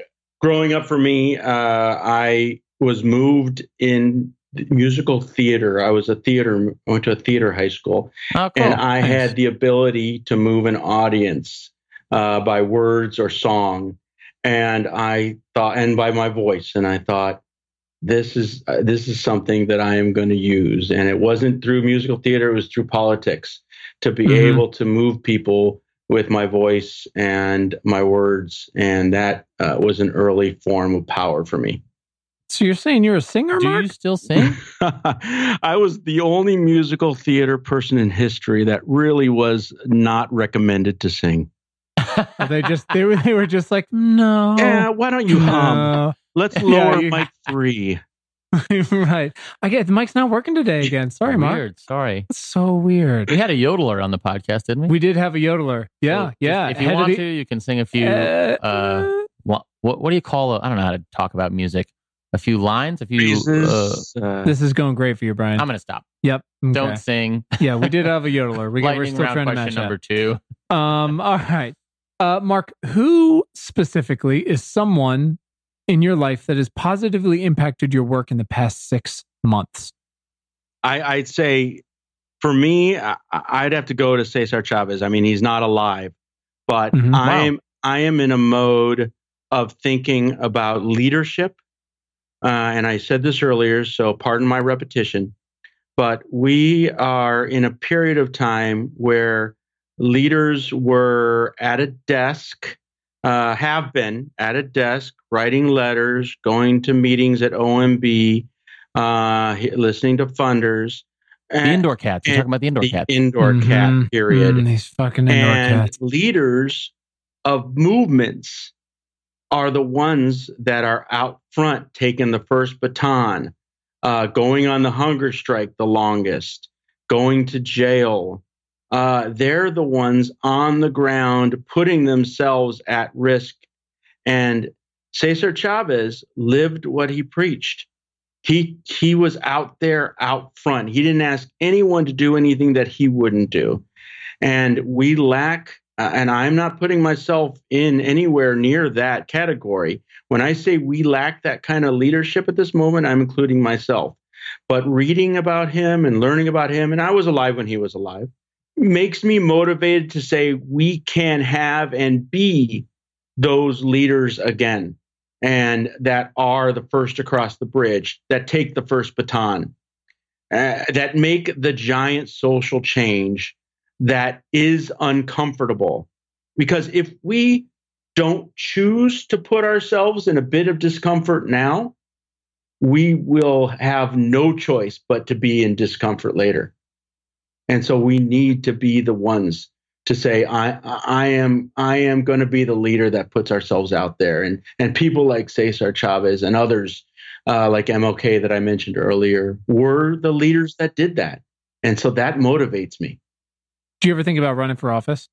S3: growing up for me, uh, I was moved in musical theater. I was a theater. I went to a theater high school,
S2: Oh, cool.
S3: and I
S1: Nice.
S3: had the ability to move an audience uh, by words or song, and I thought, and by my voice, and I thought. This is uh, this is something that I am going to use, and it wasn't through musical theater; it was through politics to be
S1: Mhm.
S3: able to move people with my voice and my words, and that uh, was an early form of power for me.
S1: So you're saying you're a singer,
S2: Do
S1: Mark?
S2: you still sing?
S3: I was the only musical theater person in history that really was not recommended to sing.
S1: They just they were they were just like no.
S3: Yeah, why don't you hum? Let's
S1: Yeah,
S3: lower
S1: you-
S3: mic three.
S1: right. I get the mic's not working today again. Sorry, Mark.
S2: Weird. Sorry.
S1: That's so weird.
S2: We had a yodeler on the podcast, didn't we?
S1: We did have a yodeler. Yeah,
S2: So
S1: yeah.
S2: If you
S1: Had
S2: want
S1: be-
S2: to, you can sing a few.
S1: Uh,
S2: uh, what, what what do you call? I I don't know how to talk about music. A few lines. A few. Uh,
S3: uh,
S1: this is going great for you, Brian.
S2: I'm gonna stop.
S1: yep. Okay.
S2: Don't sing.
S1: Yeah, we did have a yodeler. We, we're still
S2: round
S1: trying to
S2: question
S1: match
S2: number two.
S1: Um. All right. Uh, Mark, who specifically is someone in your life that has positively impacted your work in the past six months?
S3: I, I'd say for me, I, I'd have to go to Cesar Chavez. I mean, he's not alive, but
S1: Mhm.
S3: I
S2: Wow.
S3: am I am in a mode of thinking about leadership. Uh, and I said this earlier, so pardon my repetition, but we are in a period of time where leaders were at a desk, uh, have been at a desk, writing letters, going to meetings at OMB, uh, listening to funders.
S2: The indoor cats. You're talking about the indoor
S3: the
S2: cats.
S3: indoor
S1: Mhm.
S3: cat period
S1: Mm, these fucking indoor
S3: and
S1: cats.
S3: leaders of movements are the ones that are out front taking the first baton uh, going on the hunger strike the longest going to jail uh, they're the ones on the ground putting themselves at risk. And cesar chavez lived what he preached. He he was out there out front. He didn't ask anyone to do anything that he wouldn't do. And we lack uh, and i'm not putting myself in anywhere near that category. When i say we lack that kind of leadership at this moment i'm including myself. But reading about him and learning about him and i was alive when he was alive makes me motivated to say we can have and be those leaders again and that are the first across the bridge that take the first baton uh, that make the giant social change that is uncomfortable. Because if we don't choose to put ourselves in a bit of discomfort now, we will have no choice but to be in discomfort later. And so we need to be the ones to say, I, I am, I am going to be the leader that puts ourselves out there. And, and people like Cesar Chavez and others uh, like MLK that I mentioned earlier were the leaders that did that. And so that motivates me.
S1: Do you ever think about running for office?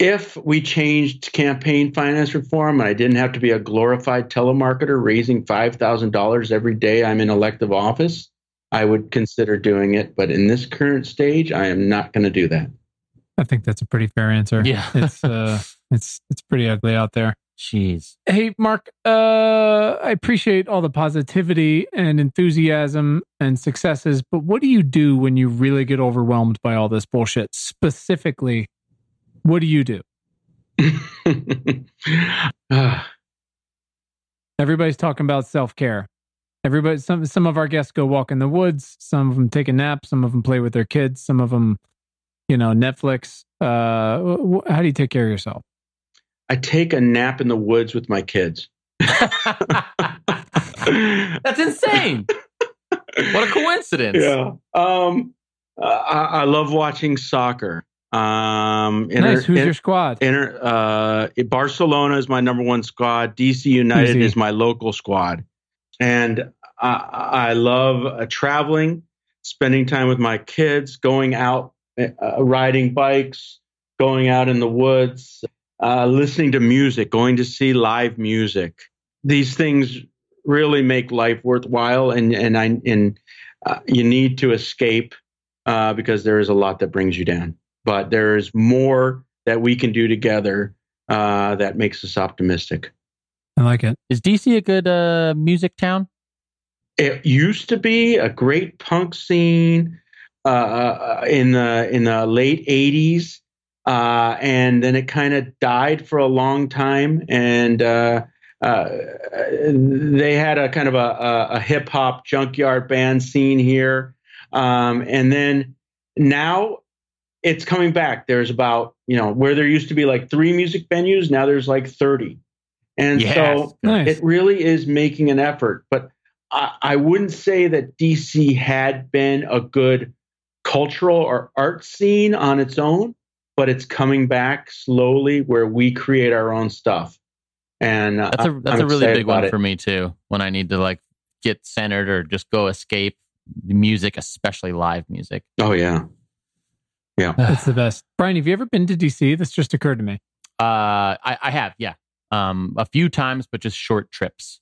S3: if we changed campaign finance reform and I didn't have to be a glorified telemarketer raising $5,000 every day I'm in elective office, I would consider doing it. But in this current stage, I am not going to do that.
S1: I think that's a pretty fair answer.
S2: Yeah.
S1: it's uh, it's it's pretty ugly out there.
S2: Jeez.
S1: Hey, Mark, uh, I appreciate all the positivity and enthusiasm and successes, but what do you do when you really get overwhelmed by all this bullshit? Specifically, what do you do? Everybody's talking about self care. Everybody, some some of our guests go walk in the woods. Some of them take a nap. Some of them play with their kids. Some of them, you know, Netflix. Uh, wh- how do you take care of yourself?
S3: I take a nap in the woods with my kids.
S2: That's insane. what a coincidence.
S3: Yeah. Um, uh, I, I love watching soccer. Um, inter-
S1: nice. Who's
S3: in-
S1: your squad?
S3: inter- uh, Barcelona is my number one squad. DC United
S1: Easy.
S3: is my local squad, and I, I love uh, traveling, spending time with my kids, going out, uh, riding bikes, going out in the woods, uh, listening to music, going to see live music. These things really make life worthwhile, and and I and uh, you need to escape uh, because there is a lot that brings you down. But there is more that we can do together uh, that makes us optimistic.
S1: I like it.
S2: Is DC a good uh, music town?
S3: It used to be a great punk scene uh, in the in the late '80s, uh, and then it kind of died for a long time. And uh, uh, they had a kind of a, a, a hip hop junkyard band scene here, um, and then now it's coming back. There's about you know where there used to be like three music venues, now there's like thirty, and
S2: Yes.
S3: so
S1: Nice.
S3: it really is making an effort. But I, I wouldn't say that DC had been a good cultural or art scene on its own, but it's coming back slowly where we create our own stuff. And uh,
S2: That's a
S3: I'm
S2: that's a really big one
S3: it.
S2: for me too. When I need to like get centered or just go escape the music, especially live music.
S3: Oh yeah, yeah,
S1: That's the best. Brian, have you ever been to DC? This just occurred to me.
S2: Uh, I, I have, yeah, um, a few times, but just short trips.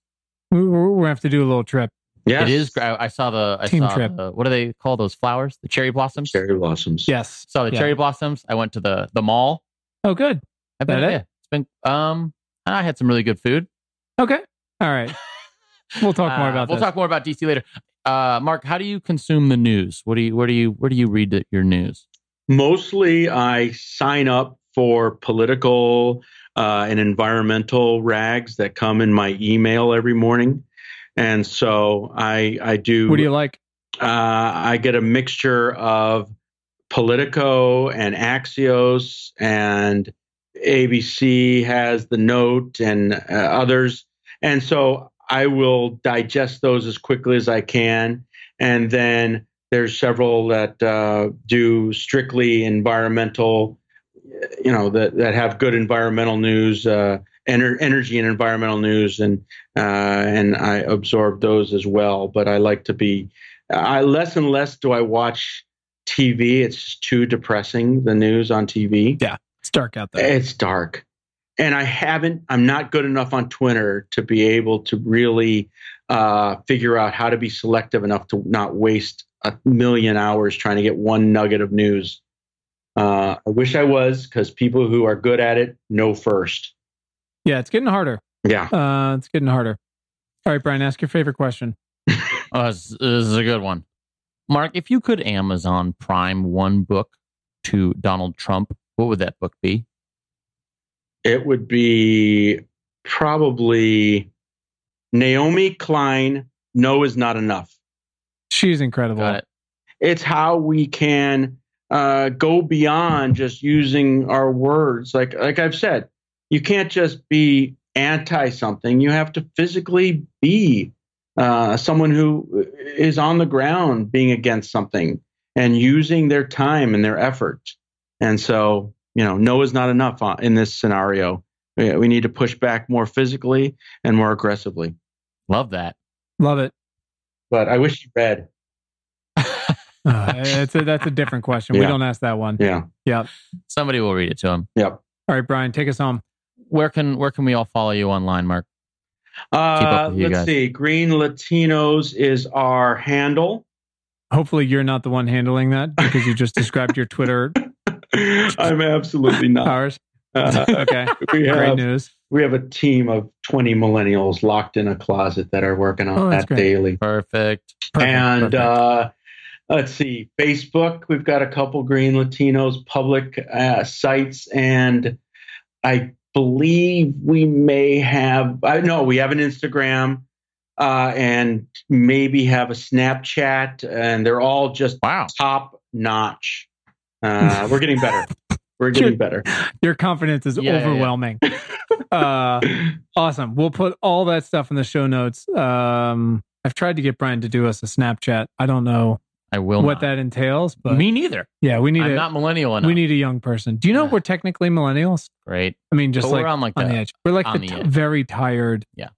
S1: We, we're, we're gonna have to do a little trip.
S3: Yeah,
S2: It is. gr- I, I saw the. I
S1: Team
S2: saw
S1: trip.
S2: The, what do they call those flowers? The cherry blossoms.
S3: cherry blossoms.
S1: Yes.
S2: Saw the
S1: Yeah.
S2: cherry blossoms. I went to the the mall.
S1: Oh, good.
S2: I bet.
S1: That it?
S2: Yeah, it's been. Um, I had some really good food.
S1: Okay. All right. We'll talk more
S2: Uh,
S1: about
S2: We'll
S1: this.
S2: talk more about DC later. Uh, Mark, how do you consume the news? What do you? Where do you? Where do you read the, your news?
S3: Mostly, I sign up for political uh, and environmental rags that come in my email every morning, and so I I do.
S1: what do you like?
S3: uh, I get a mixture of Politico and Axios, and ABC has the Note and uh, others. And so I will digest those as quickly as I can. And then there's several that uh, do strictly environmental, you know, that, that have good environmental news, uh, ener- energy and environmental news, and uh, and I absorb those as well. But I like to be I less and less do I watch TV. It's too depressing. The news on TV.
S1: Yeah, it's dark out there.
S3: It's dark, and I haven't. I'm not good enough on Twitter to be able to really uh, figure out how to be selective enough to not waste a million hours trying to get one nugget of news. Uh, I wish I was because people who are good at it know first.
S1: Yeah, it's getting harder.
S3: Yeah.
S1: Uh, it's getting harder. All right, Brian, ask your favorite question.
S2: Oh, this, this is a good one. Mark, if you could Amazon Prime one book to Donald Trump, what would that book be?
S3: It would be probably Naomi Klein. No is not enough.
S1: She's incredible.
S2: Got it.
S3: it's how we can uh, go beyond just using our words. Like like I've said, you can't just be anti something. You have to physically be uh, someone who is on the ground being against something and using their time and their effort. And so, you know, no is not enough in this scenario. We we need to push back more physically and more aggressively.
S2: Love that.
S1: Love it.
S3: But I wish you read.
S1: Uh, it's a, that's a different question. We don't ask that one.
S3: Yeah. Yeah.
S2: Somebody will read it to him.
S3: Yep.
S1: All right, Brian, take us home.
S2: Where can where can we all follow you online, Mark?
S3: Uh, let's
S2: guys.
S3: see. Green Latinos is our handle.
S1: Hopefully, you're not the one handling that because you just described your Twitter
S3: I'm absolutely not.
S1: Ours.
S3: Uh,
S1: Okay,
S3: we
S1: great
S3: have
S1: news.
S3: we have a team of 20 millennials locked in a closet that are working on
S1: Oh,
S3: that
S1: great.
S3: daily.
S2: Perfect.
S1: Perfect,
S3: and
S1: perfect.
S3: uh, let's see, Facebook. We've got a couple Green Latinos public uh, sites, and I believe we may have. I no, we have an Instagram. Uh, and maybe have a Snapchat, and they're all just
S2: Wow.
S3: top notch. Uh, we're getting better. We're getting better.
S1: your confidence is
S2: Yeah, yeah, yeah.
S1: overwhelming. uh, awesome. We'll put all that stuff in the show notes. Um, I've tried to get Brian to do us a Snapchat. I don't know
S2: I will
S1: what
S2: not.
S1: that entails, but
S2: Me neither.
S1: yeah, we need
S2: I'm
S1: a
S2: not millennial enough.
S1: we need a young person. Do you know
S2: Yeah.
S1: we're technically millennials?
S2: Great.
S1: I mean, just
S2: But
S1: like
S2: we're on like
S1: on
S2: the,
S1: the edge. We're like the
S2: the
S1: t-
S2: edge.
S1: very tired.
S2: Yeah.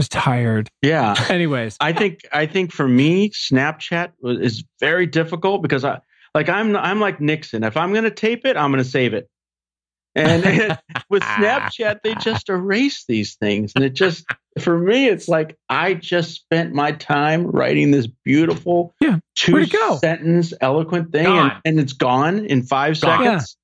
S1: just tired.
S3: Yeah.
S1: Anyways,
S3: I think I think for me, Snapchat is very difficult because I like I'm I'm like Nixon. If I'm going to tape it, I'm going to save it. And it- with Snapchat, they just erase these things, and it just for me, it's like I just spent my time writing this beautiful
S1: Yeah.
S3: two
S1: go?
S3: sentence eloquent thing, and, and it's gone in five
S2: Gone.
S3: seconds.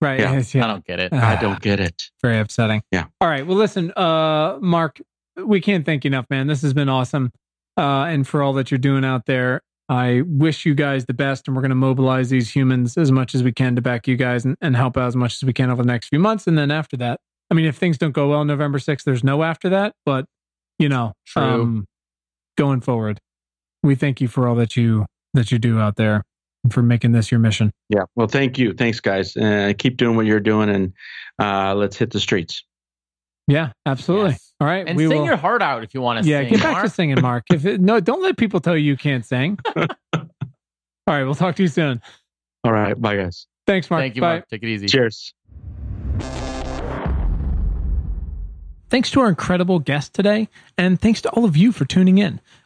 S1: right?
S3: Yeah.
S1: it's- yeah.
S2: I don't get it.
S1: Ah.
S3: I don't get it.
S1: very upsetting.
S3: Yeah.
S1: All right. Well, listen, uh, Mark, we can't thank you enough, man. This has been awesome. Uh, and for all that you're doing out there, I wish you guys the best. And we're going to mobilize these humans as much as we can to back you guys and, and help out as much as we can over the next few months. And then after that, I mean, if things don't go well November 6th, there's no after that. But, you know,
S2: True.
S1: um, going forward, we thank you for all that you that you do out there and for making this your mission.
S3: Yeah. Well, thank you. Thanks, guys. Uh, keep doing what you're doing, and uh, let's hit the streets.
S1: Yeah, absolutely.
S2: Yes.
S1: All right.
S2: And
S1: we
S2: sing
S1: will.
S2: your heart out if you want to
S1: yeah,
S2: sing.
S1: get back
S2: Mark.
S1: to singing, Mark. If it, no, don't let people tell you you can't sing. All right, we'll talk to you soon.
S3: All right. Bye, guys.
S1: Thanks, Mark.
S2: Thank you,
S1: Bye.
S2: Mark. Take it easy.
S3: Cheers.
S1: Thanks to our incredible guest today, and thanks to all of you for tuning in.